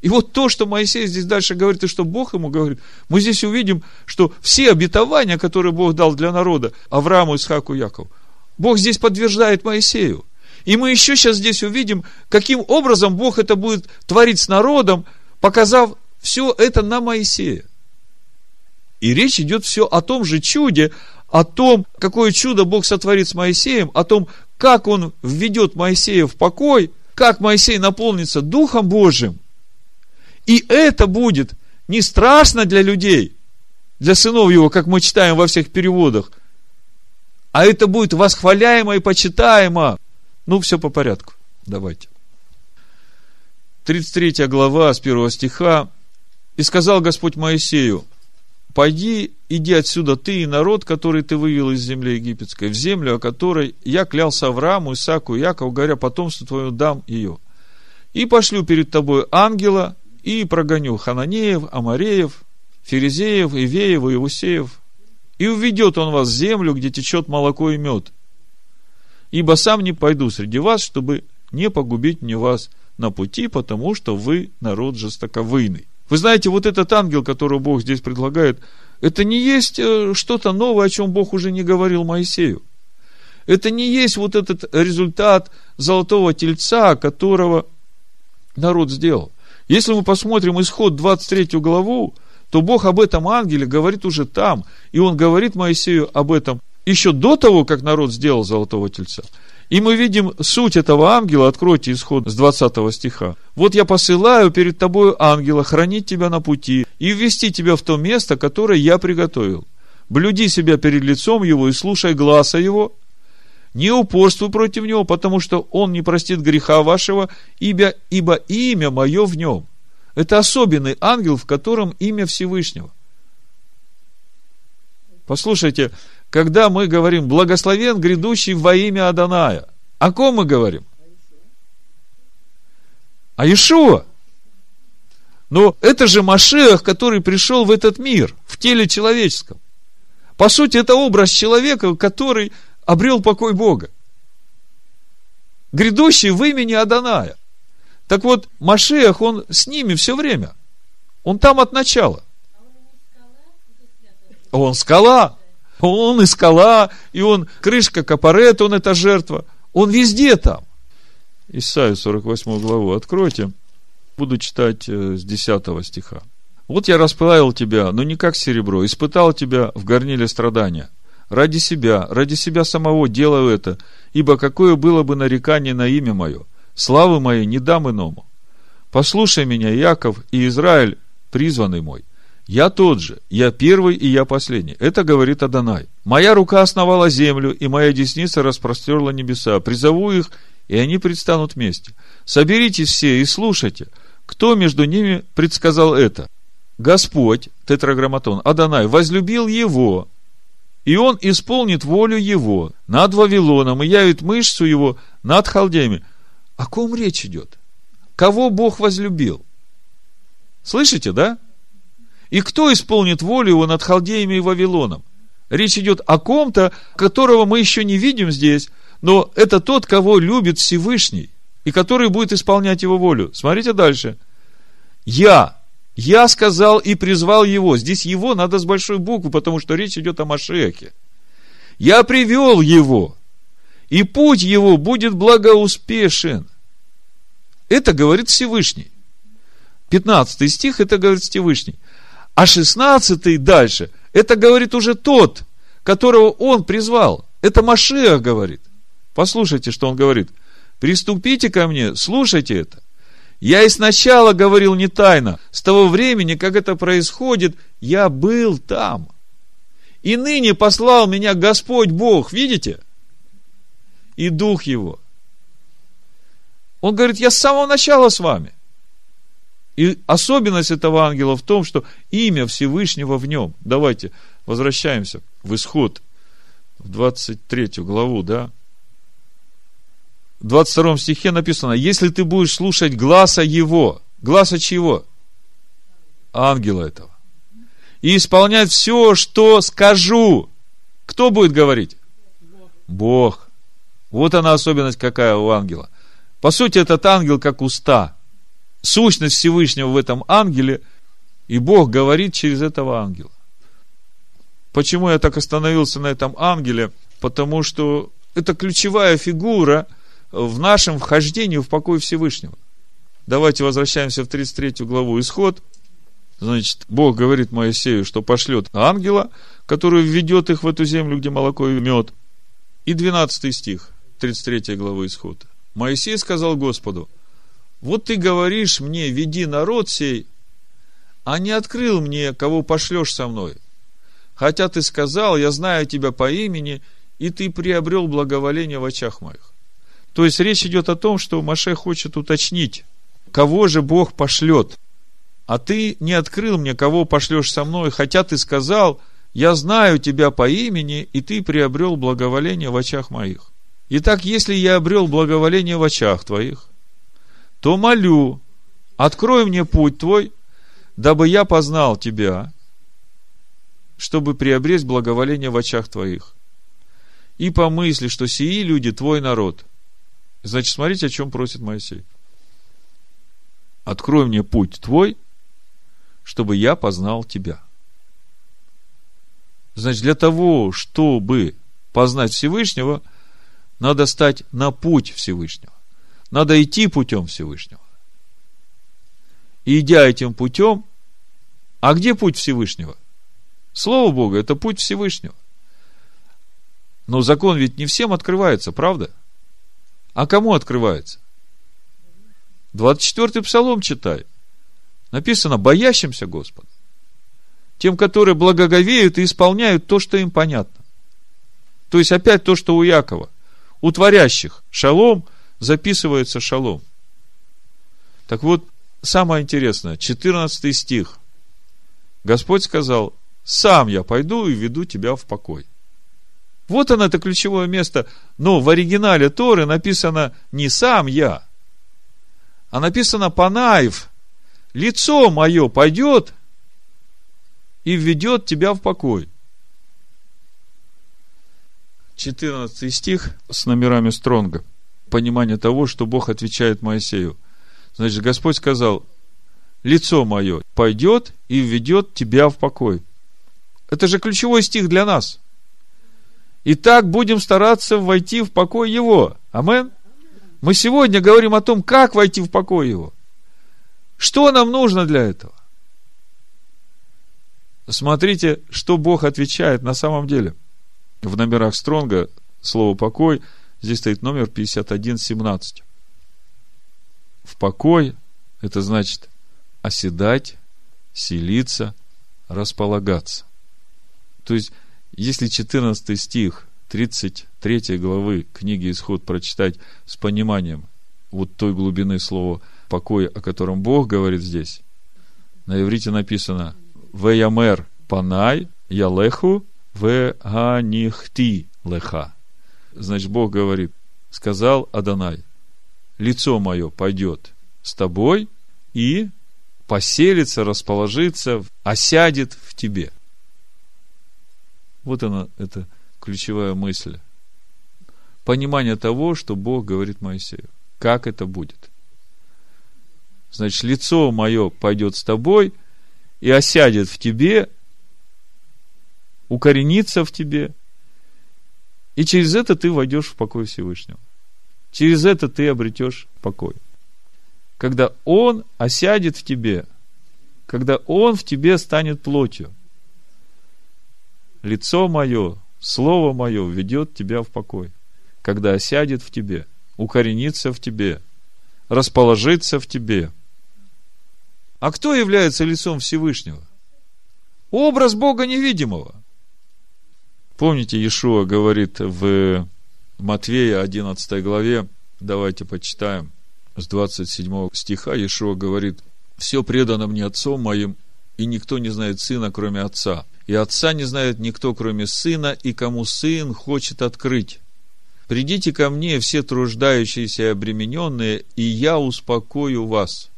И вот то, что Моисей здесь дальше говорит, и что Бог ему говорит, мы здесь увидим, что все обетования, которые Бог дал для народа, Аврааму, Исхаку, Якову, Бог здесь подтверждает Моисею. И мы еще сейчас здесь увидим, каким образом Бог это будет творить с народом, показав все это на Моисея. И речь идет все о том же чуде, о том, какое чудо Бог сотворит с Моисеем, о том, как Он введет Моисея в покой, как Моисей наполнится Духом Божьим. И это будет не страшно для людей, для сынов его, как мы читаем во всех переводах, а это будет восхваляемо и почитаемо. Ну, все по порядку. Давайте. 33 глава с 1 стиха. «И сказал Господь Моисею, пойди, иди отсюда ты и народ, который ты вывел из земли египетской, в землю, о которой я клялся Аврааму, Исаку и Якову, говоря, потомству твою дам ее. И пошлю перед тобой ангела, и прогоню Хананеев, Амареев, Ферезеев, Ивеев и Иусеев, и уведет он вас в землю, где течет молоко и мед. Ибо сам не пойду среди вас, чтобы не погубить мне вас на пути, потому что вы народ жестоковыйный. Вы знаете, вот этот ангел, которого Бог здесь предлагает, это не есть э, что-то новое, о чем Бог уже не говорил Моисею. Это не есть вот этот результат золотого тельца, которого народ сделал. Если мы посмотрим исход 23 главу, то Бог об этом ангеле говорит уже там. И он говорит Моисею об этом еще до того, как народ сделал золотого тельца. И мы видим суть этого ангела, откройте исход с 20 стиха. «Вот я посылаю перед тобою ангела хранить тебя на пути и ввести тебя в то место, которое я приготовил. Блюди себя перед лицом его и слушай гласа его, не упорствуй против него, потому что он не простит греха вашего, ибо, ибо имя мое в нем. Это особенный ангел, в котором имя Всевышнего. Послушайте, когда мы говорим «благословен грядущий во имя Аданая», о ком мы говорим? А Иешуа. Но это же Машех, который пришел в этот мир, в теле человеческом. По сути, это образ человека, который обрел покой Бога. Грядущий в имени Аданая. Так вот, Машех, он с ними все время. Он там от начала. Он скала. Он и скала, и он крышка капарет, он это жертва. Он везде там. Исайю 48 главу откройте. буду читать э, с 10 стиха. Вот я расплавил тебя, но не как серебро, испытал тебя в горниле страдания. Ради себя, ради себя самого делаю это, ибо какое было бы нарекание на имя мое, славы моей не дам иному. Послушай меня, Яков и Израиль, призванный мой. Я тот же, я первый и я последний. Это говорит Адонай. Моя рука основала землю, и моя десница распростерла небеса. Призову их, и они предстанут вместе. Соберитесь все и слушайте, кто между ними предсказал это. Господь, тетраграмматон, Адонай, возлюбил его, и он исполнит волю его над Вавилоном и явит мышцу его над халдеями. О ком речь идет? Кого Бог возлюбил? Слышите, да? И кто исполнит волю его над халдеями и Вавилоном? Речь идет о ком-то, которого мы еще не видим здесь, но это тот, кого любит Всевышний, и который будет исполнять его волю. Смотрите дальше. Я я сказал и призвал его. Здесь его надо с большой буквы, потому что речь идет о Машехе. Я привел его, и путь его будет благоуспешен. Это говорит Всевышний. 15 стих, это говорит Всевышний. А 16 дальше, это говорит уже тот, которого он призвал. Это Машех говорит. Послушайте, что он говорит. Приступите ко мне, слушайте это. Я и сначала говорил не тайно. С того времени, как это происходит, я был там. И ныне послал меня Господь Бог, видите? И Дух Его. Он говорит, я с самого начала с вами. И особенность этого ангела в том, что имя Всевышнего в нем. Давайте возвращаемся в исход, в 23 главу, да, в 22 стихе написано, если ты будешь слушать гласа его, гласа чего? Ангела этого. И исполнять все, что скажу. Кто будет говорить? Бог. Вот она особенность какая у ангела. По сути, этот ангел как уста. Сущность Всевышнего в этом ангеле, и Бог говорит через этого ангела. Почему я так остановился на этом ангеле? Потому что это ключевая фигура – в нашем вхождении в покой Всевышнего. Давайте возвращаемся в 33 главу Исход. Значит, Бог говорит Моисею, что пошлет ангела, который введет их в эту землю, где молоко и мед. И 12 стих 33 главы Исход. Моисей сказал Господу, вот ты говоришь мне, веди народ сей, а не открыл мне, кого пошлешь со мной. Хотя ты сказал, я знаю тебя по имени, и ты приобрел благоволение в очах моих. То есть речь идет о том, что Маше хочет уточнить, кого же Бог пошлет. А ты не открыл мне, кого пошлешь со мной, хотя ты сказал, я знаю тебя по имени, и ты приобрел благоволение в очах моих. Итак, если я обрел благоволение в очах твоих, то молю, открой мне путь твой, дабы я познал тебя, чтобы приобрести благоволение в очах твоих. И помысли, что сии люди твой народ – Значит, смотрите, о чем просит Моисей. Открой мне путь твой, чтобы я познал тебя. Значит, для того, чтобы познать Всевышнего, надо стать на путь Всевышнего. Надо идти путем Всевышнего. И идя этим путем, а где путь Всевышнего? Слово Бога – это путь Всевышнего. Но закон ведь не всем открывается, правда? – а кому открывается? 24-й псалом читай. Написано, боящимся Господа. Тем, которые благоговеют и исполняют то, что им понятно. То есть, опять то, что у Якова. У творящих шалом записывается шалом. Так вот, самое интересное, 14 стих. Господь сказал, сам я пойду и веду тебя в покой. Вот оно, это ключевое место. Но в оригинале Торы написано не сам я, а написано Панаев. Лицо мое пойдет и введет тебя в покой. 14 стих с номерами Стронга. Понимание того, что Бог отвечает Моисею. Значит, Господь сказал, лицо мое пойдет и введет тебя в покой. Это же ключевой стих для нас. И так будем стараться войти в покой Его. Амен. Мы сегодня говорим о том, как войти в покой Его. Что нам нужно для этого? Смотрите, что Бог отвечает на самом деле. В номерах Стронга слово «покой» здесь стоит номер 5117. В покой это значит оседать, селиться, располагаться. То есть, если 14 стих 33 главы книги Исход прочитать с пониманием вот той глубины слова покоя, о котором Бог говорит здесь, на иврите написано «Веямер панай ялеху веганихти леха». Значит, Бог говорит, сказал Адонай, лицо мое пойдет с тобой и поселится, расположится, осядет в тебе. Вот она, эта ключевая мысль. Понимание того, что Бог говорит Моисею. Как это будет? Значит, лицо мое пойдет с тобой и осядет в тебе, укоренится в тебе, и через это ты войдешь в покой Всевышнего. Через это ты обретешь покой. Когда Он осядет в тебе, когда Он в тебе станет плотью, лицо мое, слово мое ведет тебя в покой. Когда осядет в тебе, укоренится в тебе, расположится в тебе – а кто является лицом Всевышнего? Образ Бога невидимого. Помните, Иешуа говорит в Матвея 11 главе, давайте почитаем, с 27 стиха, Иешуа говорит, «Все предано мне Отцом моим, и никто не знает Сына, кроме Отца. И Отца не знает никто, кроме Сына, и кому Сын хочет открыть. Придите ко мне, все труждающиеся и обремененные, и я успокою вас.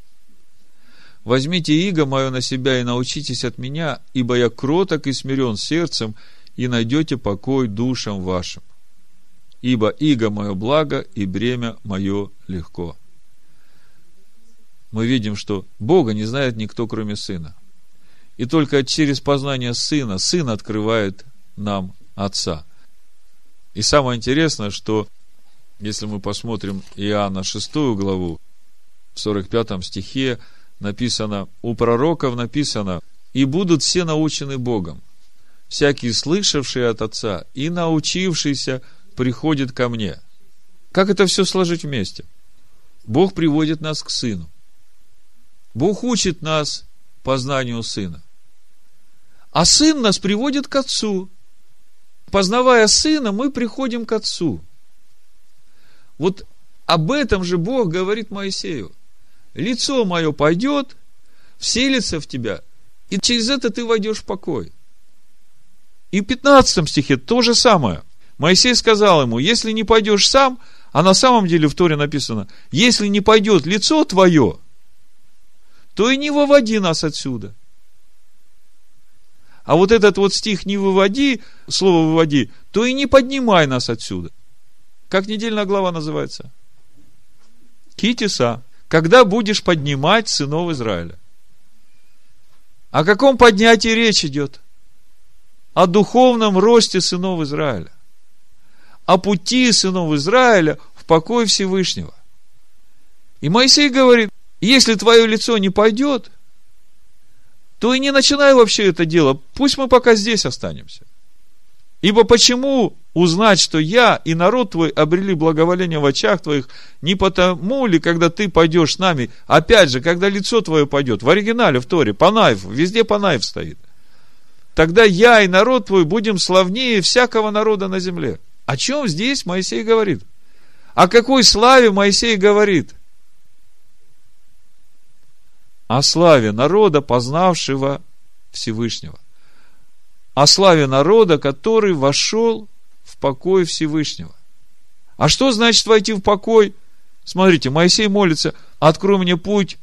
Возьмите иго мое на себя и научитесь от меня, ибо я кроток и смирен сердцем, и найдете покой душам вашим. Ибо иго мое благо, и бремя мое легко. Мы видим, что Бога не знает никто, кроме Сына. И только через познание Сына Сын открывает нам Отца. И самое интересное, что если мы посмотрим Иоанна 6 главу, в 45 стихе, написано, у пророков написано, и будут все научены Богом. Всякий слышавший от Отца и научившийся приходит ко мне. Как это все сложить вместе? Бог приводит нас к Сыну. Бог учит нас познанию Сына. А Сын нас приводит к Отцу. Познавая Сына, мы приходим к Отцу. Вот об этом же Бог говорит Моисею – лицо мое пойдет, вселится в тебя, и через это ты войдешь в покой. И в 15 стихе то же самое. Моисей сказал ему, если не пойдешь сам, а на самом деле в Торе написано, если не пойдет лицо твое, то и не выводи нас отсюда. А вот этот вот стих «не выводи», слово «выводи», то и не поднимай нас отсюда. Как недельная глава называется? Китиса когда будешь поднимать сынов Израиля. О каком поднятии речь идет? О духовном росте сынов Израиля. О пути сынов Израиля в покой Всевышнего. И Моисей говорит, если твое лицо не пойдет, то и не начинай вообще это дело. Пусть мы пока здесь останемся. Ибо почему узнать, что я и народ твой обрели благоволение в очах твоих, не потому ли, когда ты пойдешь с нами, опять же, когда лицо твое пойдет, в оригинале, в Торе, Панаев, везде Панаев стоит. Тогда я и народ твой будем славнее всякого народа на земле. О чем здесь Моисей говорит? О какой славе Моисей говорит? О славе народа, познавшего Всевышнего о славе народа, который вошел в покой Всевышнего. А что значит войти в покой? Смотрите, Моисей молится, открой мне путь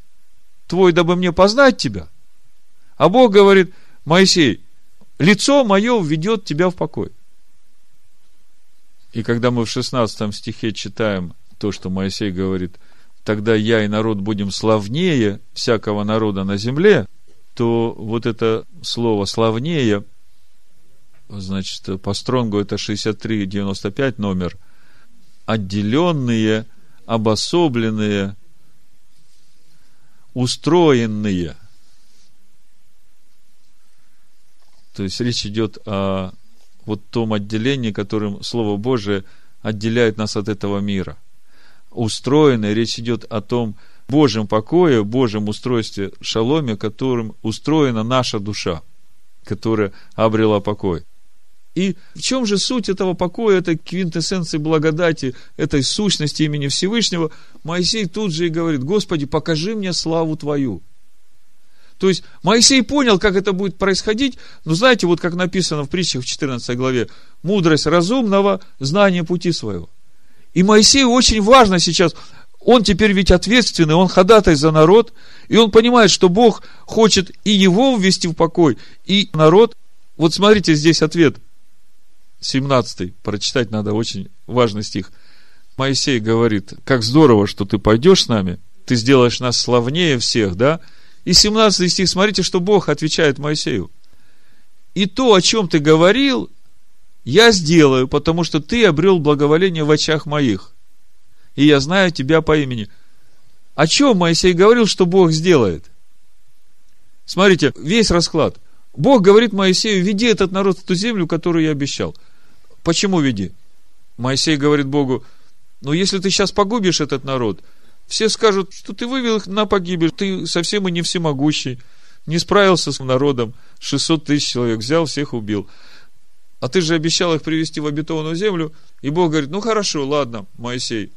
твой, дабы мне познать тебя. А Бог говорит, Моисей, лицо мое введет тебя в покой. И когда мы в 16 стихе читаем то, что Моисей говорит, тогда я и народ будем славнее всякого народа на земле, то вот это слово славнее значит, по стронгу это 6395 номер, отделенные, обособленные, устроенные. То есть речь идет о вот том отделении, которым Слово Божие отделяет нас от этого мира. Устроенные, речь идет о том Божьем покое, Божьем устройстве шаломе, которым устроена наша душа, которая обрела покой. И в чем же суть этого покоя, этой квинтэссенции благодати, этой сущности имени Всевышнего? Моисей тут же и говорит, Господи, покажи мне славу Твою. То есть Моисей понял, как это будет происходить, но знаете, вот как написано в притчах в 14 главе, мудрость разумного, знание пути своего. И Моисею очень важно сейчас, он теперь ведь ответственный, он ходатай за народ, и он понимает, что Бог хочет и его ввести в покой, и народ. Вот смотрите, здесь ответ, 17 прочитать надо, очень важный стих. Моисей говорит, как здорово, что ты пойдешь с нами, ты сделаешь нас славнее всех, да? И 17 стих, смотрите, что Бог отвечает Моисею. И то, о чем ты говорил, я сделаю, потому что ты обрел благоволение в очах моих. И я знаю тебя по имени. О чем Моисей говорил, что Бог сделает? Смотрите, весь расклад. Бог говорит Моисею, веди этот народ в ту землю, которую я обещал. Почему веди? Моисей говорит Богу, ну если ты сейчас погубишь этот народ – все скажут, что ты вывел их на погибель, ты совсем и не всемогущий, не справился с народом, 600 тысяч человек взял, всех убил. А ты же обещал их привести в обетованную землю, и Бог говорит, ну хорошо, ладно, Моисей,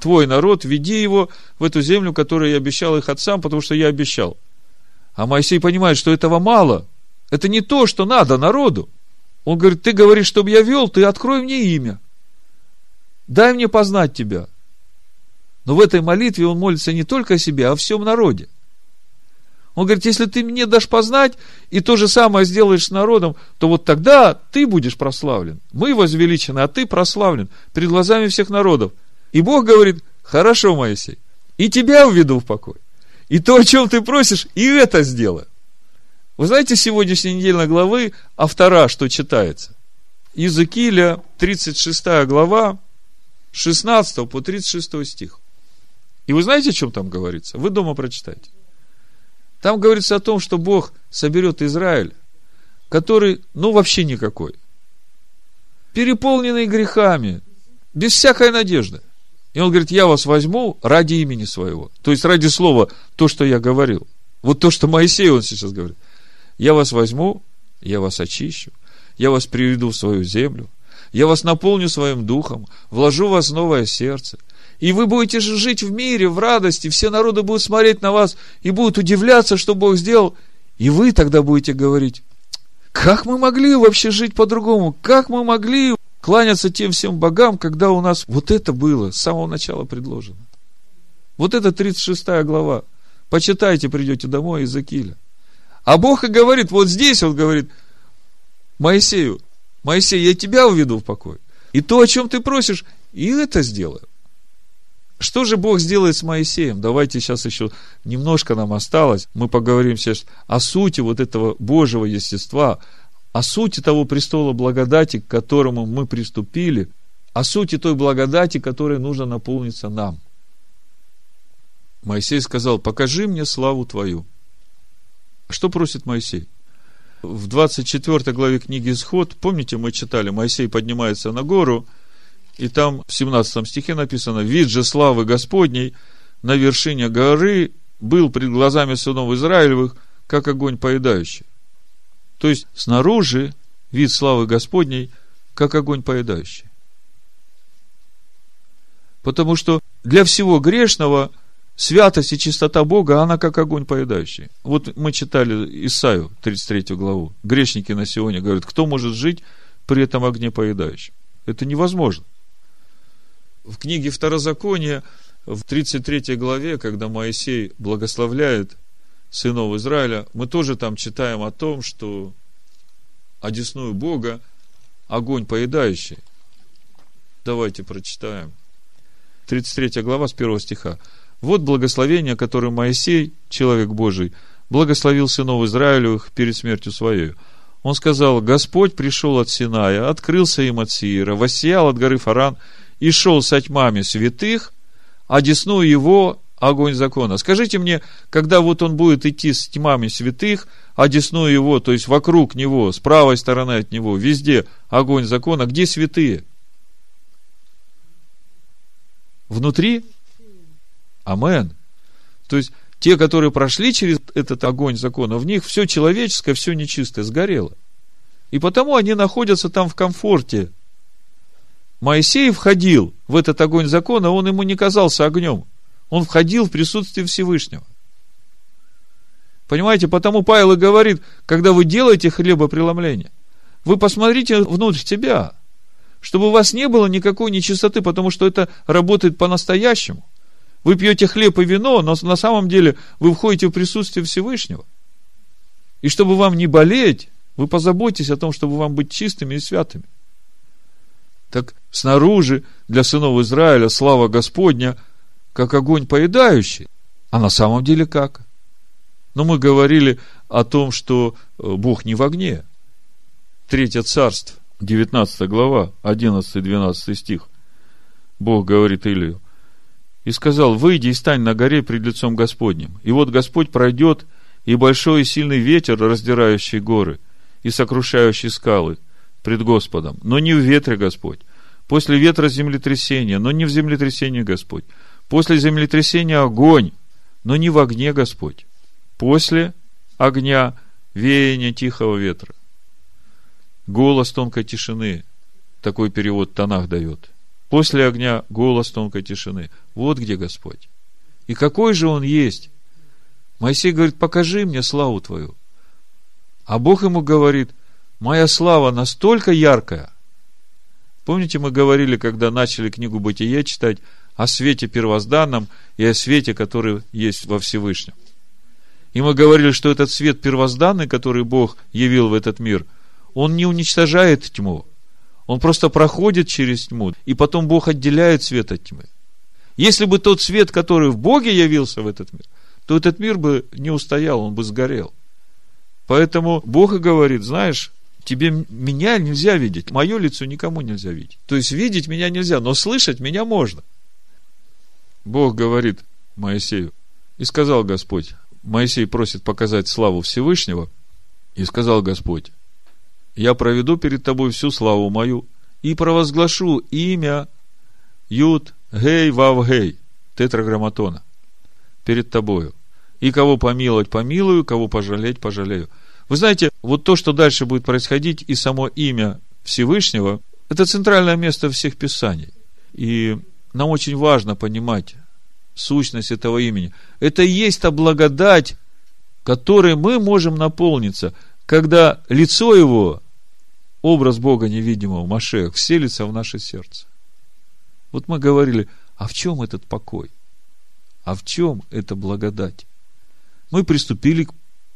твой народ, веди его в эту землю, которую я обещал их отцам, потому что я обещал. А Моисей понимает, что этого мало. Это не то, что надо народу. Он говорит, ты говоришь, чтобы я вел, ты открой мне имя. Дай мне познать тебя. Но в этой молитве он молится не только о себе, а о всем народе. Он говорит, если ты мне дашь познать и то же самое сделаешь с народом, то вот тогда ты будешь прославлен. Мы возвеличены, а ты прославлен перед глазами всех народов. И Бог говорит, хорошо, Моисей, и тебя уведу в покой. И то, о чем ты просишь, и это сделаю. Вы знаете, сегодняшней недельной главы автора, что читается? Иезекииля, 36 глава, 16 по 36 стих. И вы знаете, о чем там говорится? Вы дома прочитайте. Там говорится о том, что Бог соберет Израиль, который, ну, вообще никакой, переполненный грехами, без всякой надежды. И он говорит, я вас возьму ради имени своего. То есть ради слова, то, что я говорил. Вот то, что Моисей он сейчас говорит. Я вас возьму, я вас очищу, я вас приведу в свою землю, я вас наполню своим духом, вложу в вас новое сердце – и вы будете жить в мире, в радости, все народы будут смотреть на вас и будут удивляться, что Бог сделал. И вы тогда будете говорить, как мы могли вообще жить по-другому? Как мы могли кланяться тем всем богам, когда у нас вот это было с самого начала предложено? Вот это 36 глава. Почитайте, придете домой из Акиля. А Бог и говорит, вот здесь он говорит, Моисею, Моисей, я тебя уведу в покой. И то, о чем ты просишь, и это сделаю. Что же Бог сделает с Моисеем? Давайте сейчас еще немножко нам осталось. Мы поговорим сейчас о сути вот этого Божьего естества, о сути того престола благодати, к которому мы приступили, о сути той благодати, которой нужно наполниться нам. Моисей сказал, покажи мне славу твою. Что просит Моисей? В 24 главе книги Исход, помните, мы читали, Моисей поднимается на гору – и там в 17 стихе написано, «Вид же славы Господней на вершине горы был пред глазами сынов Израилевых, как огонь поедающий». То есть, снаружи вид славы Господней, как огонь поедающий. Потому что для всего грешного святость и чистота Бога, она как огонь поедающий. Вот мы читали Исаию, 33 главу. Грешники на сегодня говорят, кто может жить при этом огне поедающем? Это невозможно в книге Второзакония, в 33 главе, когда Моисей благословляет сынов Израиля, мы тоже там читаем о том, что одесную Бога огонь поедающий. Давайте прочитаем. 33 глава с 1 стиха. Вот благословение, которое Моисей, человек Божий, благословил сынов Израилевых перед смертью своей. Он сказал, Господь пришел от Синая, открылся им от Сиира, воссиял от горы Фаран – и шел со тьмами святых, а десну его огонь закона. Скажите мне, когда вот он будет идти с тьмами святых, а десную его, то есть вокруг него, с правой стороны от него, везде огонь закона, где святые? Внутри? Амен. То есть, те, которые прошли через этот огонь закона, в них все человеческое, все нечистое сгорело. И потому они находятся там в комфорте. Моисей входил в этот огонь закона, он ему не казался огнем. Он входил в присутствие Всевышнего. Понимаете, потому Павел и говорит, когда вы делаете хлебопреломление, вы посмотрите внутрь себя, чтобы у вас не было никакой нечистоты, потому что это работает по-настоящему. Вы пьете хлеб и вино, но на самом деле вы входите в присутствие Всевышнего. И чтобы вам не болеть, вы позаботьтесь о том, чтобы вам быть чистыми и святыми. Так снаружи для сынов Израиля слава Господня – как огонь поедающий. А на самом деле как? Но мы говорили о том, что э, Бог не в огне. Третье царство, 19 глава, 11-12 стих. Бог говорит Илию. И сказал, выйди и стань на горе пред лицом Господним. И вот Господь пройдет, и большой и сильный ветер, раздирающий горы, и сокрушающий скалы пред Господом. Но не в ветре Господь. После ветра землетрясение, но не в землетрясении Господь. После землетрясения огонь, но не в огне Господь. После огня веяние тихого ветра. Голос тонкой тишины. Такой перевод Танах дает. После огня голос тонкой тишины. Вот где Господь. И какой же Он есть? Моисей говорит, покажи мне славу Твою. А Бог ему говорит, моя слава настолько яркая. Помните, мы говорили, когда начали книгу Бытие читать, о свете первозданном и о свете, который есть во Всевышнем. И мы говорили, что этот свет первозданный, который Бог явил в этот мир, он не уничтожает тьму. Он просто проходит через тьму, и потом Бог отделяет свет от тьмы. Если бы тот свет, который в Боге явился в этот мир, то этот мир бы не устоял, он бы сгорел. Поэтому Бог и говорит, знаешь, тебе меня нельзя видеть, мое лицо никому нельзя видеть. То есть видеть меня нельзя, но слышать меня можно. Бог говорит Моисею, и сказал Господь, Моисей просит показать славу Всевышнего, и сказал Господь, я проведу перед тобой всю славу мою и провозглашу имя Юд Гей Вав Гей, тетраграмматона, перед тобою. И кого помиловать, помилую, кого пожалеть, пожалею. Вы знаете, вот то, что дальше будет происходить, и само имя Всевышнего, это центральное место всех писаний. И нам очень важно понимать сущность этого имени. Это и есть та благодать, которой мы можем наполниться, когда лицо его, образ Бога невидимого, Машех, вселится в наше сердце. Вот мы говорили, а в чем этот покой? А в чем эта благодать? Мы приступили к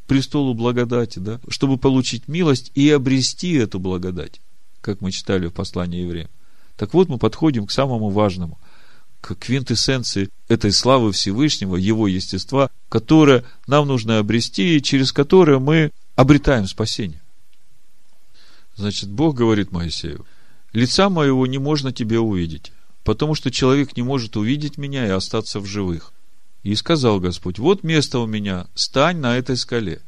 престолу благодати, да, чтобы получить милость и обрести эту благодать, как мы читали в послании евреям. Так вот, мы подходим к самому важному, к квинтэссенции этой славы Всевышнего, Его естества, которое нам нужно обрести и через которое мы обретаем спасение. Значит, Бог говорит Моисею, лица моего не можно тебе увидеть, потому что человек не может увидеть меня и остаться в живых. И сказал Господь, вот место у меня, стань на этой скале.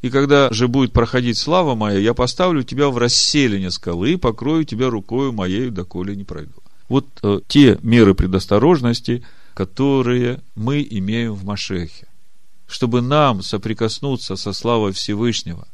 И когда же будет проходить слава моя, я поставлю тебя в расселение скалы и покрою тебя рукою моею, доколе не пройду. Вот э, те меры предосторожности, которые мы имеем в Машехе. Чтобы нам соприкоснуться со славой Всевышнего,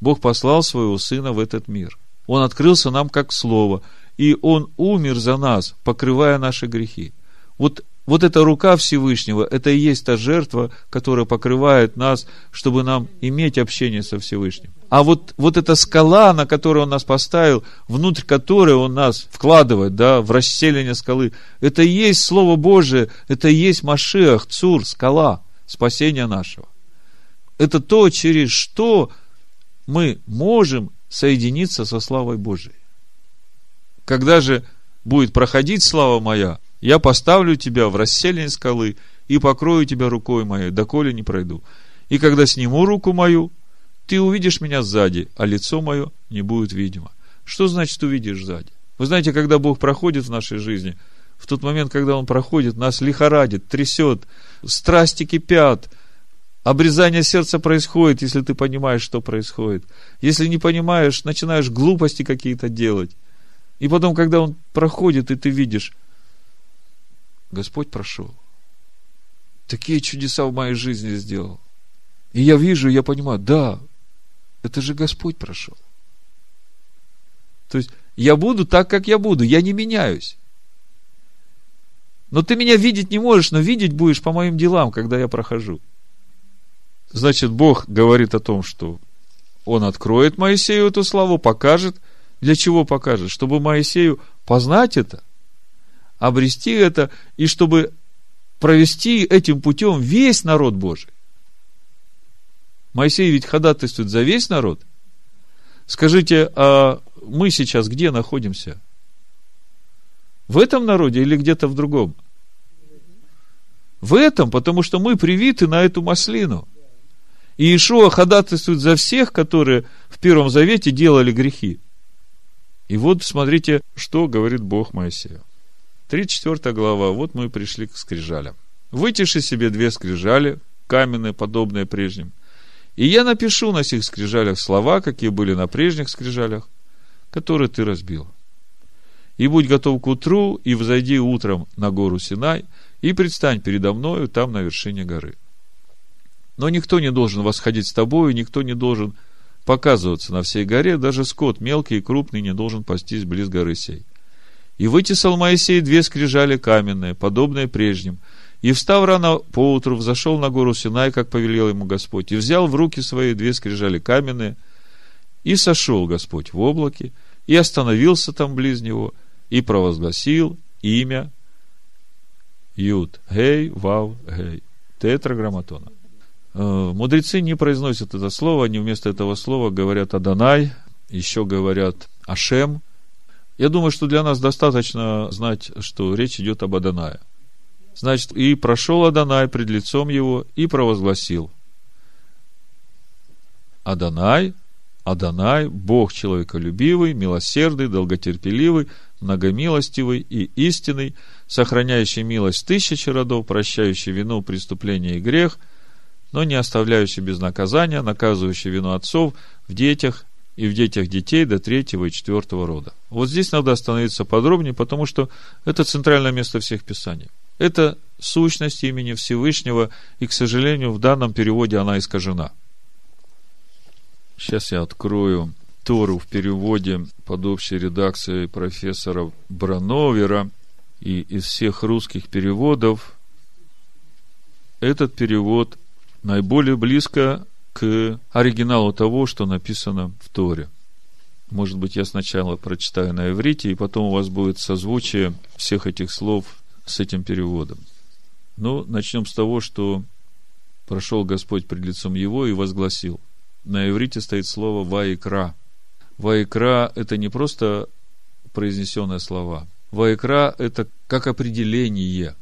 Бог послал своего Сына в этот мир. Он открылся нам как Слово, и Он умер за нас, покрывая наши грехи. Вот вот эта рука Всевышнего, это и есть та жертва, которая покрывает нас, чтобы нам иметь общение со Всевышним. А вот, вот эта скала, на которую Он нас поставил, внутрь которой Он нас вкладывает, да, в расселение скалы, это и есть Слово Божие, это и есть Машиах, Цур, скала, спасения нашего. Это то, через что мы можем соединиться со славой Божией. Когда же будет проходить слава моя – я поставлю тебя в расселение скалы и покрою тебя рукой моей, доколе не пройду. И когда сниму руку мою, ты увидишь меня сзади, а лицо мое не будет видимо. Что значит увидишь сзади? Вы знаете, когда Бог проходит в нашей жизни, в тот момент, когда он проходит, нас лихорадит, трясет, страсти кипят, обрезание сердца происходит, если ты понимаешь, что происходит. Если не понимаешь, начинаешь глупости какие-то делать. И потом, когда он проходит, и ты видишь, Господь прошел. Такие чудеса в моей жизни сделал. И я вижу, я понимаю, да, это же Господь прошел. То есть, я буду так, как я буду, я не меняюсь. Но ты меня видеть не можешь, но видеть будешь по моим делам, когда я прохожу. Значит, Бог говорит о том, что Он откроет Моисею эту славу, покажет. Для чего покажет? Чтобы Моисею познать это, обрести это, и чтобы провести этим путем весь народ Божий. Моисей ведь ходатайствует за весь народ. Скажите, а мы сейчас где находимся? В этом народе или где-то в другом? В этом, потому что мы привиты на эту маслину. И Иешуа ходатайствует за всех, которые в Первом Завете делали грехи. И вот смотрите, что говорит Бог Моисею. 34 глава, вот мы пришли к скрижалям. Вытиши себе две скрижали, каменные, подобные прежним. И я напишу на сих скрижалях слова, какие были на прежних скрижалях, которые ты разбил. И будь готов к утру, и взойди утром на гору Синай, и предстань передо мною там на вершине горы. Но никто не должен восходить с тобою, никто не должен показываться на всей горе, даже скот мелкий и крупный не должен пастись близ горы сей. И вытесал Моисей две скрижали каменные, подобные прежним, и, встав рано поутру, взошел на гору Синай, как повелел ему Господь, и взял в руки свои две скрижали каменные, и сошел Господь в облаке, и остановился там близ него, и провозгласил имя Юд, Гей, Вав, Гей, тетраграмматона. Э, мудрецы не произносят это слово, они вместо этого слова говорят Аданай, еще говорят Ашем. Я думаю, что для нас достаточно знать, что речь идет об Адонае. Значит, и прошел Адонай пред лицом его и провозгласил. Адонай, Адонай, Бог человеколюбивый, милосердный, долготерпеливый, многомилостивый и истинный, сохраняющий милость тысячи родов, прощающий вину, преступление и грех, но не оставляющий без наказания, наказывающий вину отцов в детях и в детях детей до третьего и четвертого рода. Вот здесь надо остановиться подробнее, потому что это центральное место всех писаний. Это сущность имени Всевышнего, и, к сожалению, в данном переводе она искажена. Сейчас я открою Тору в переводе под общей редакцией профессора Брановера. И из всех русских переводов этот перевод наиболее близко к оригиналу того, что написано в Торе. Может быть, я сначала прочитаю на иврите, и потом у вас будет созвучие всех этих слов с этим переводом. Ну, начнем с того, что прошел Господь пред лицом его и возгласил. На иврите стоит слово «ваикра». «Ваикра» – это не просто произнесенные слова. «Ваикра» – это как определение.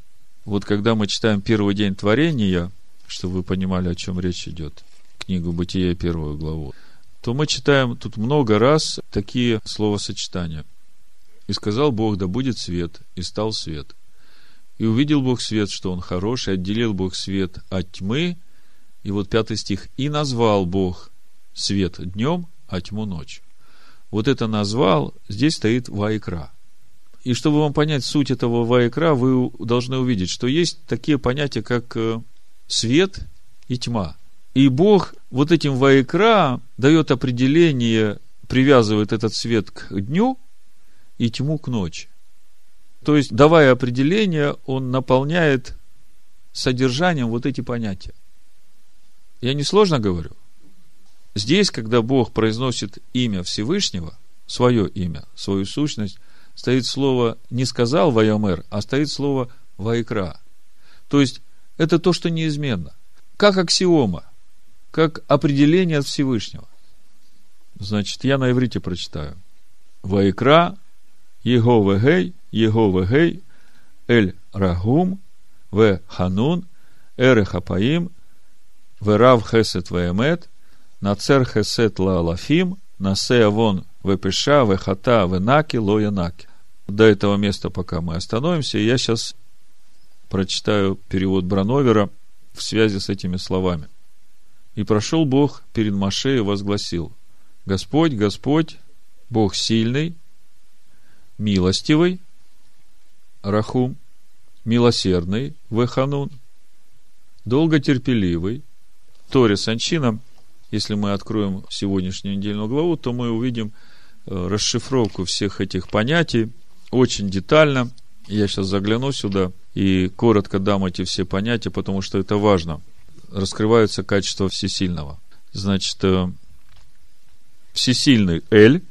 Вот когда мы читаем первый день творения, чтобы вы понимали, о чем речь идет, книгу «Бытие» первую главу, то мы читаем тут много раз такие словосочетания. «И сказал Бог, да будет свет, и стал свет». И увидел Бог свет, что он хороший, отделил Бог свет от тьмы. И вот пятый стих. И назвал Бог свет днем, а тьму ночью. Вот это назвал, здесь стоит вайкра. И чтобы вам понять суть этого вайкра, вы должны увидеть, что есть такие понятия, как э, свет и тьма. И Бог вот этим вайкра дает определение, привязывает этот свет к дню и тьму к ночи. То есть, давая определение, он наполняет содержанием вот эти понятия. Я не сложно говорю. Здесь, когда Бог произносит имя Всевышнего, свое имя, свою сущность, стоит слово не сказал Вайомер, а стоит слово Вайкра. То есть, это то, что неизменно. Как аксиома, как определение от Всевышнего. Значит, я на иврите прочитаю. Вайкра его вегей, его вегей, эль рагум, в ханун, эре хапаим, в рав хесет веемет, нацер хесет ла алафим, насе авон вепеша, вехата, венаки, лоянаки. до этого места, пока мы остановимся, я сейчас прочитаю перевод Брановера в связи с этими словами. «И прошел Бог перед Маше и возгласил, Господь, Господь, Бог сильный, милостивый, Рахум, милосердный, Веханун, долготерпеливый, Торе Санчина, если мы откроем сегодняшнюю недельную главу, то мы увидим э, расшифровку всех этих понятий очень детально. Я сейчас загляну сюда и коротко дам эти все понятия, потому что это важно. Раскрываются качества всесильного. Значит, э, всесильный Эль,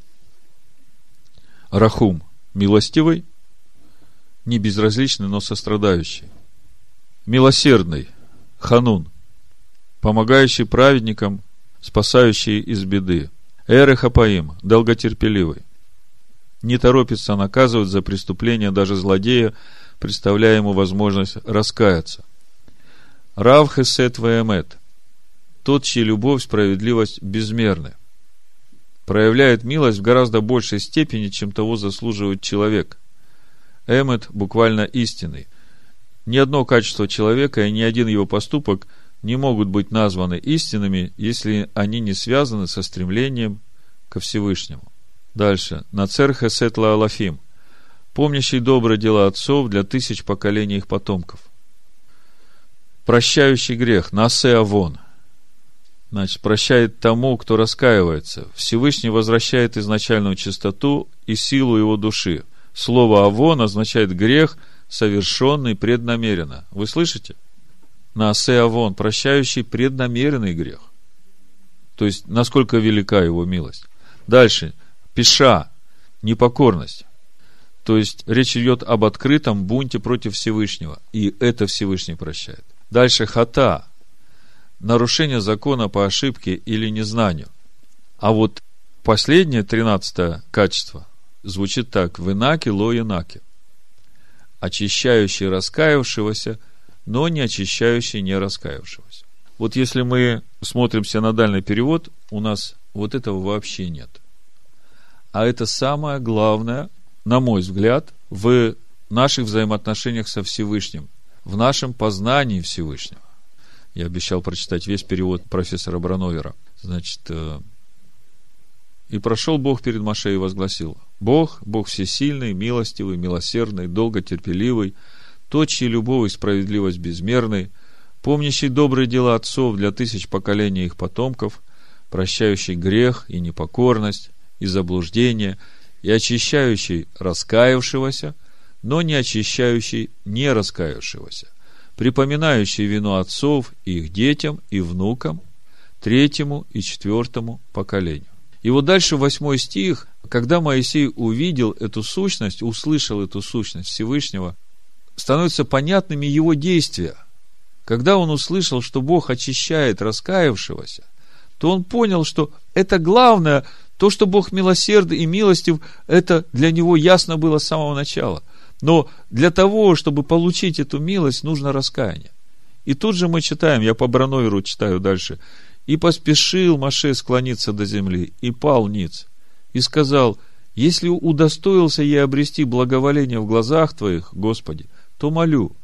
Рахум – милостивый, не безразличный, но сострадающий. Милосердный – Ханун, помогающий праведникам, спасающий из беды. Эр Хапаим – долготерпеливый. Не торопится наказывать за преступление даже злодея, представляя ему возможность раскаяться. Рав Хесет Ваэмет – тот, чья любовь, справедливость безмерны – проявляет милость в гораздо большей степени, чем того заслуживает человек. Эмет буквально истинный. Ни одно качество человека и ни один его поступок не могут быть названы истинными, если они не связаны со стремлением ко Всевышнему. Дальше. Нацер Хесет Алафим. Помнящий добрые дела отцов для тысяч поколений их потомков. Прощающий грех. Насе Авон значит, прощает тому, кто раскаивается. Всевышний возвращает изначальную чистоту и силу его души. Слово «авон» означает грех, совершенный преднамеренно. Вы слышите? Наасе авон, прощающий преднамеренный грех. То есть, насколько велика его милость. Дальше. Пиша, непокорность. То есть, речь идет об открытом бунте против Всевышнего. И это Всевышний прощает. Дальше хата, нарушение закона по ошибке или незнанию. А вот последнее, тринадцатое качество, звучит так. В инаке ло инаке. Очищающий раскаявшегося, но не очищающий не раскаявшегося. Вот если мы смотрим синодальный перевод, у нас вот этого вообще нет. А это самое главное, на мой взгляд, в наших взаимоотношениях со Всевышним, в нашем познании Всевышнего. Я обещал прочитать весь перевод профессора Брановера. Значит, э, и прошел Бог перед Маше и возгласил, Бог, Бог всесильный, милостивый, милосердный, долготерпеливый, тот, чьи любовь и справедливость безмерны, помнящий добрые дела отцов для тысяч поколений их потомков, прощающий грех и непокорность, и заблуждение, и очищающий раскаявшегося, но не очищающий не раскаявшегося, припоминающий вину отцов их детям и внукам, третьему и четвертому поколению. И вот дальше восьмой стих, когда Моисей увидел эту сущность, услышал эту сущность Всевышнего, становятся понятными его действия. Когда он услышал, что Бог очищает раскаявшегося, то он понял, что это главное, то, что Бог милосердный и милостив, это для него ясно было с самого начала – но для того, чтобы получить эту милость, нужно раскаяние. И тут же мы читаем, я по Брановеру читаю дальше. «И поспешил Маше склониться до земли, и пал ниц, и сказал, если удостоился я обрести благоволение в глазах Твоих, Господи, то молю,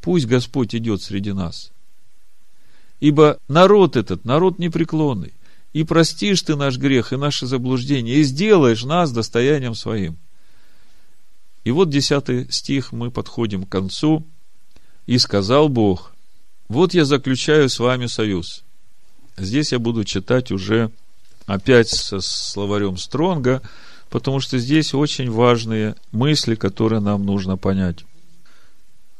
пусть Господь идет среди нас. Ибо народ этот, народ непреклонный, и простишь Ты наш грех и наше заблуждение, и сделаешь нас достоянием своим. И вот десятый стих, мы подходим к концу. «И сказал Бог, вот я заключаю с вами союз». Здесь я буду читать уже опять со словарем Стронга, потому что здесь очень важные мысли, которые нам нужно понять.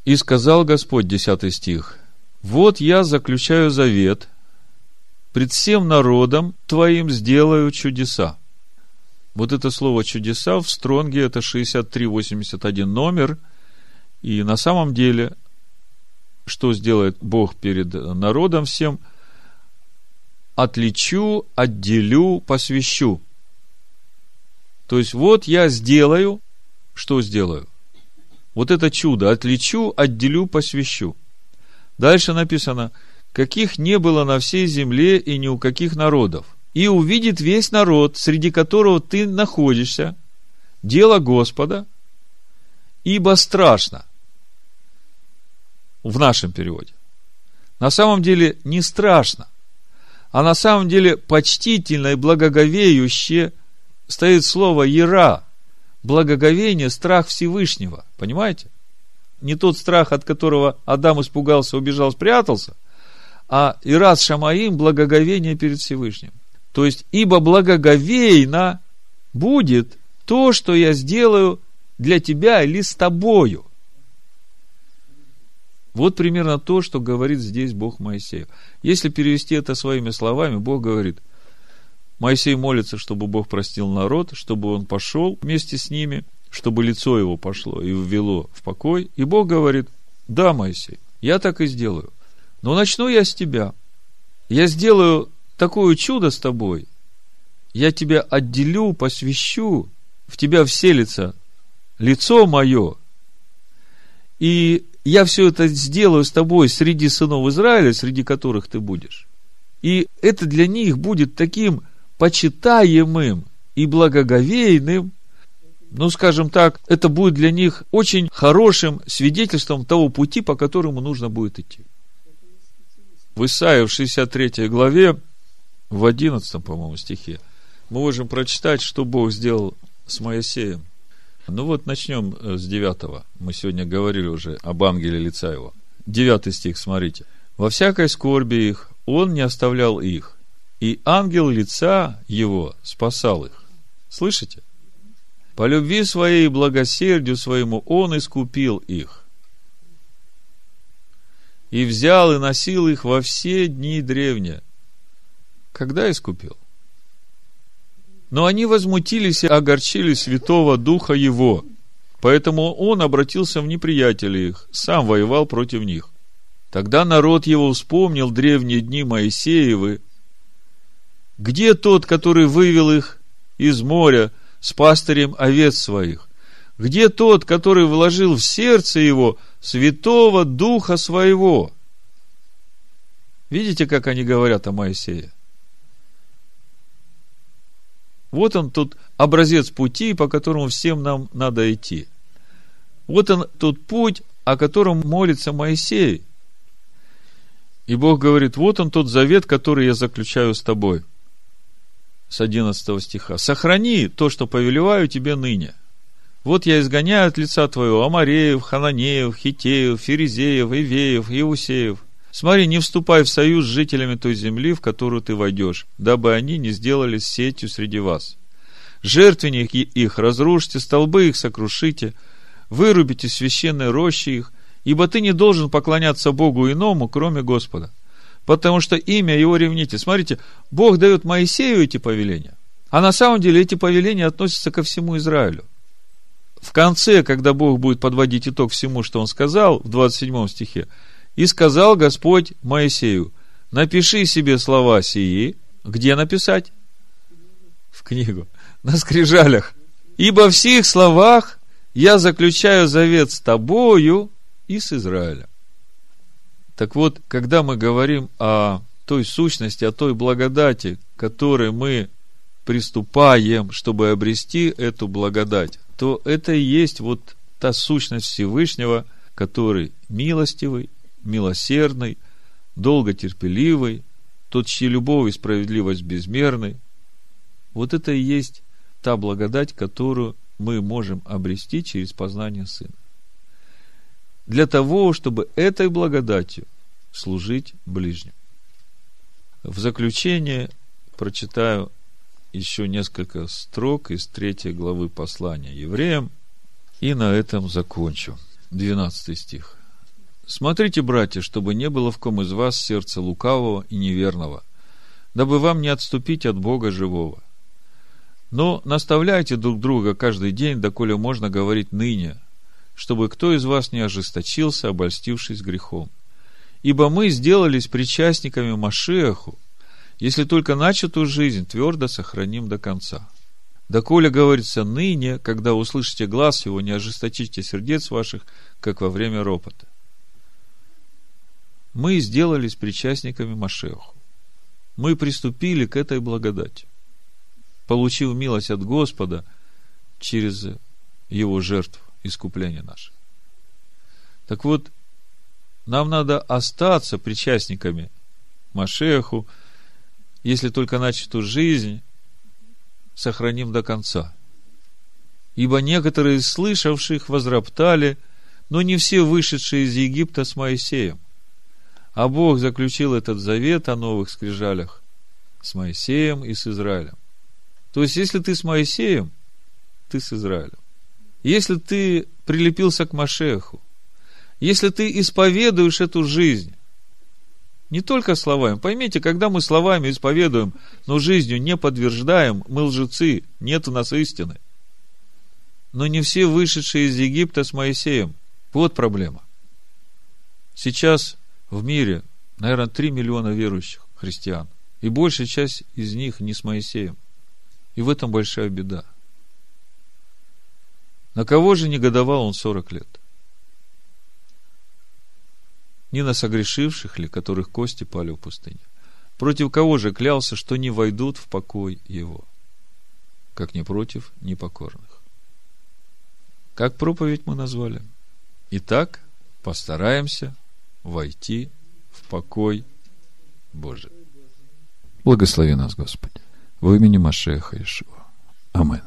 «И сказал Господь», десятый стих, «Вот я заключаю завет, пред всем народом твоим сделаю чудеса». Вот это слово чудеса в Стронге это 6381 номер. И на самом деле, что сделает Бог перед народом всем? Отличу, отделю, посвящу. То есть, вот я сделаю, что сделаю? Вот это чудо. Отличу, отделю, посвящу. Дальше написано, каких не было на всей земле и ни у каких народов – и увидит весь народ, среди которого ты находишься, дело Господа, ибо страшно. В нашем переводе. На самом деле не страшно, а на самом деле почтительно и благоговеюще стоит слово «яра», благоговение, страх Всевышнего. Понимаете? Не тот страх, от которого Адам испугался, убежал, спрятался, а Ирас Шамаим – благоговение перед Всевышним. То есть, ибо благоговейно будет то, что я сделаю для тебя или с тобою. Вот примерно то, что говорит здесь Бог Моисею. Если перевести это своими словами, Бог говорит, Моисей молится, чтобы Бог простил народ, чтобы он пошел вместе с ними, чтобы лицо его пошло и ввело в покой. И Бог говорит, да, Моисей, я так и сделаю. Но начну я с тебя. Я сделаю такое чудо с тобой. Я тебя отделю, посвящу, в тебя вселится лицо мое. И я все это сделаю с тобой среди сынов Израиля, среди которых ты будешь. И это для них будет таким почитаемым и благоговейным, ну, скажем так, это будет для них очень хорошим свидетельством того пути, по которому нужно будет идти. В Исаии в 63 главе, в 11, по-моему, стихе, мы можем прочитать, что Бог сделал с Моисеем. Ну вот, начнем э, с 9. Мы сегодня говорили уже об ангеле лица его. 9 стих, смотрите. «Во всякой скорби их он не оставлял их, и ангел лица его спасал их». Слышите? По любви своей и благосердию своему он искупил их. И взял и носил их во все дни древние. Когда искупил? Но они возмутились и огорчили Святого Духа Его. Поэтому он обратился в неприятелей их, сам воевал против них. Тогда народ его вспомнил древние дни Моисеевы. Где тот, который вывел их из моря с пастырем овец своих? Где тот, который вложил в сердце его святого духа своего? Видите, как они говорят о Моисее? Вот он тут образец пути, по которому всем нам надо идти. Вот он тот путь, о котором молится Моисей. И Бог говорит, вот он тот завет, который я заключаю с тобой – с 11 стиха. «Сохрани то, что повелеваю тебе ныне. Вот я изгоняю от лица твоего Амареев, Хананеев, Хитеев, Ферезеев, Ивеев, Иусеев. Смотри, не вступай в союз с жителями той земли, в которую ты войдешь, дабы они не сделались сетью среди вас. Жертвенники их разрушьте, столбы их сокрушите, вырубите священные рощи их, ибо ты не должен поклоняться Богу иному, кроме Господа потому что имя его ревните. Смотрите, Бог дает Моисею эти повеления, а на самом деле эти повеления относятся ко всему Израилю. В конце, когда Бог будет подводить итог всему, что Он сказал, в 27 стихе, «И сказал Господь Моисею, напиши себе слова сии». Где написать? В книгу. На скрижалях. «Ибо в сих словах я заключаю завет с тобою и с Израилем». Так вот, когда мы говорим о той сущности, о той благодати, которой мы приступаем, чтобы обрести эту благодать, то это и есть вот та сущность Всевышнего, который милостивый, милосердный, долготерпеливый, тот, чьи любовь и справедливость безмерны. Вот это и есть та благодать, которую мы можем обрести через познание Сына для того, чтобы этой благодатью служить ближним. В заключение прочитаю еще несколько строк из третьей главы послания евреям, и на этом закончу. 12 стих. Смотрите, братья, чтобы не было в ком из вас сердца лукавого и неверного, дабы вам не отступить от Бога живого. Но наставляйте друг друга каждый день, доколе можно говорить ныне, чтобы кто из вас не ожесточился, обольстившись грехом. Ибо мы сделались причастниками Машеху, если только начатую жизнь твердо сохраним до конца. Доколе говорится ныне, когда услышите глаз его, не ожесточите сердец ваших, как во время ропота. Мы сделались причастниками Машеху. Мы приступили к этой благодати, получив милость от Господа через его жертву искупление наше. Так вот, нам надо остаться причастниками Машеху, если только начатую жизнь сохраним до конца. Ибо некоторые из слышавших возроптали, но не все вышедшие из Египта с Моисеем. А Бог заключил этот завет о новых скрижалях с Моисеем и с Израилем. То есть, если ты с Моисеем, ты с Израилем. Если ты прилепился к Машеху, если ты исповедуешь эту жизнь, не только словами. Поймите, когда мы словами исповедуем, но жизнью не подтверждаем, мы лжецы, нет у нас истины. Но не все вышедшие из Египта с Моисеем. Вот проблема. Сейчас в мире, наверное, 3 миллиона верующих христиан. И большая часть из них не с Моисеем. И в этом большая беда. На кого же негодовал он 40 лет? Не на согрешивших ли, которых кости пали в пустыне? Против кого же клялся, что не войдут в покой его? Как не против непокорных. Как проповедь мы назвали? Итак, постараемся войти в покой Божий. Благослови нас, Господи, в имени Машеха Ишуа. Амин.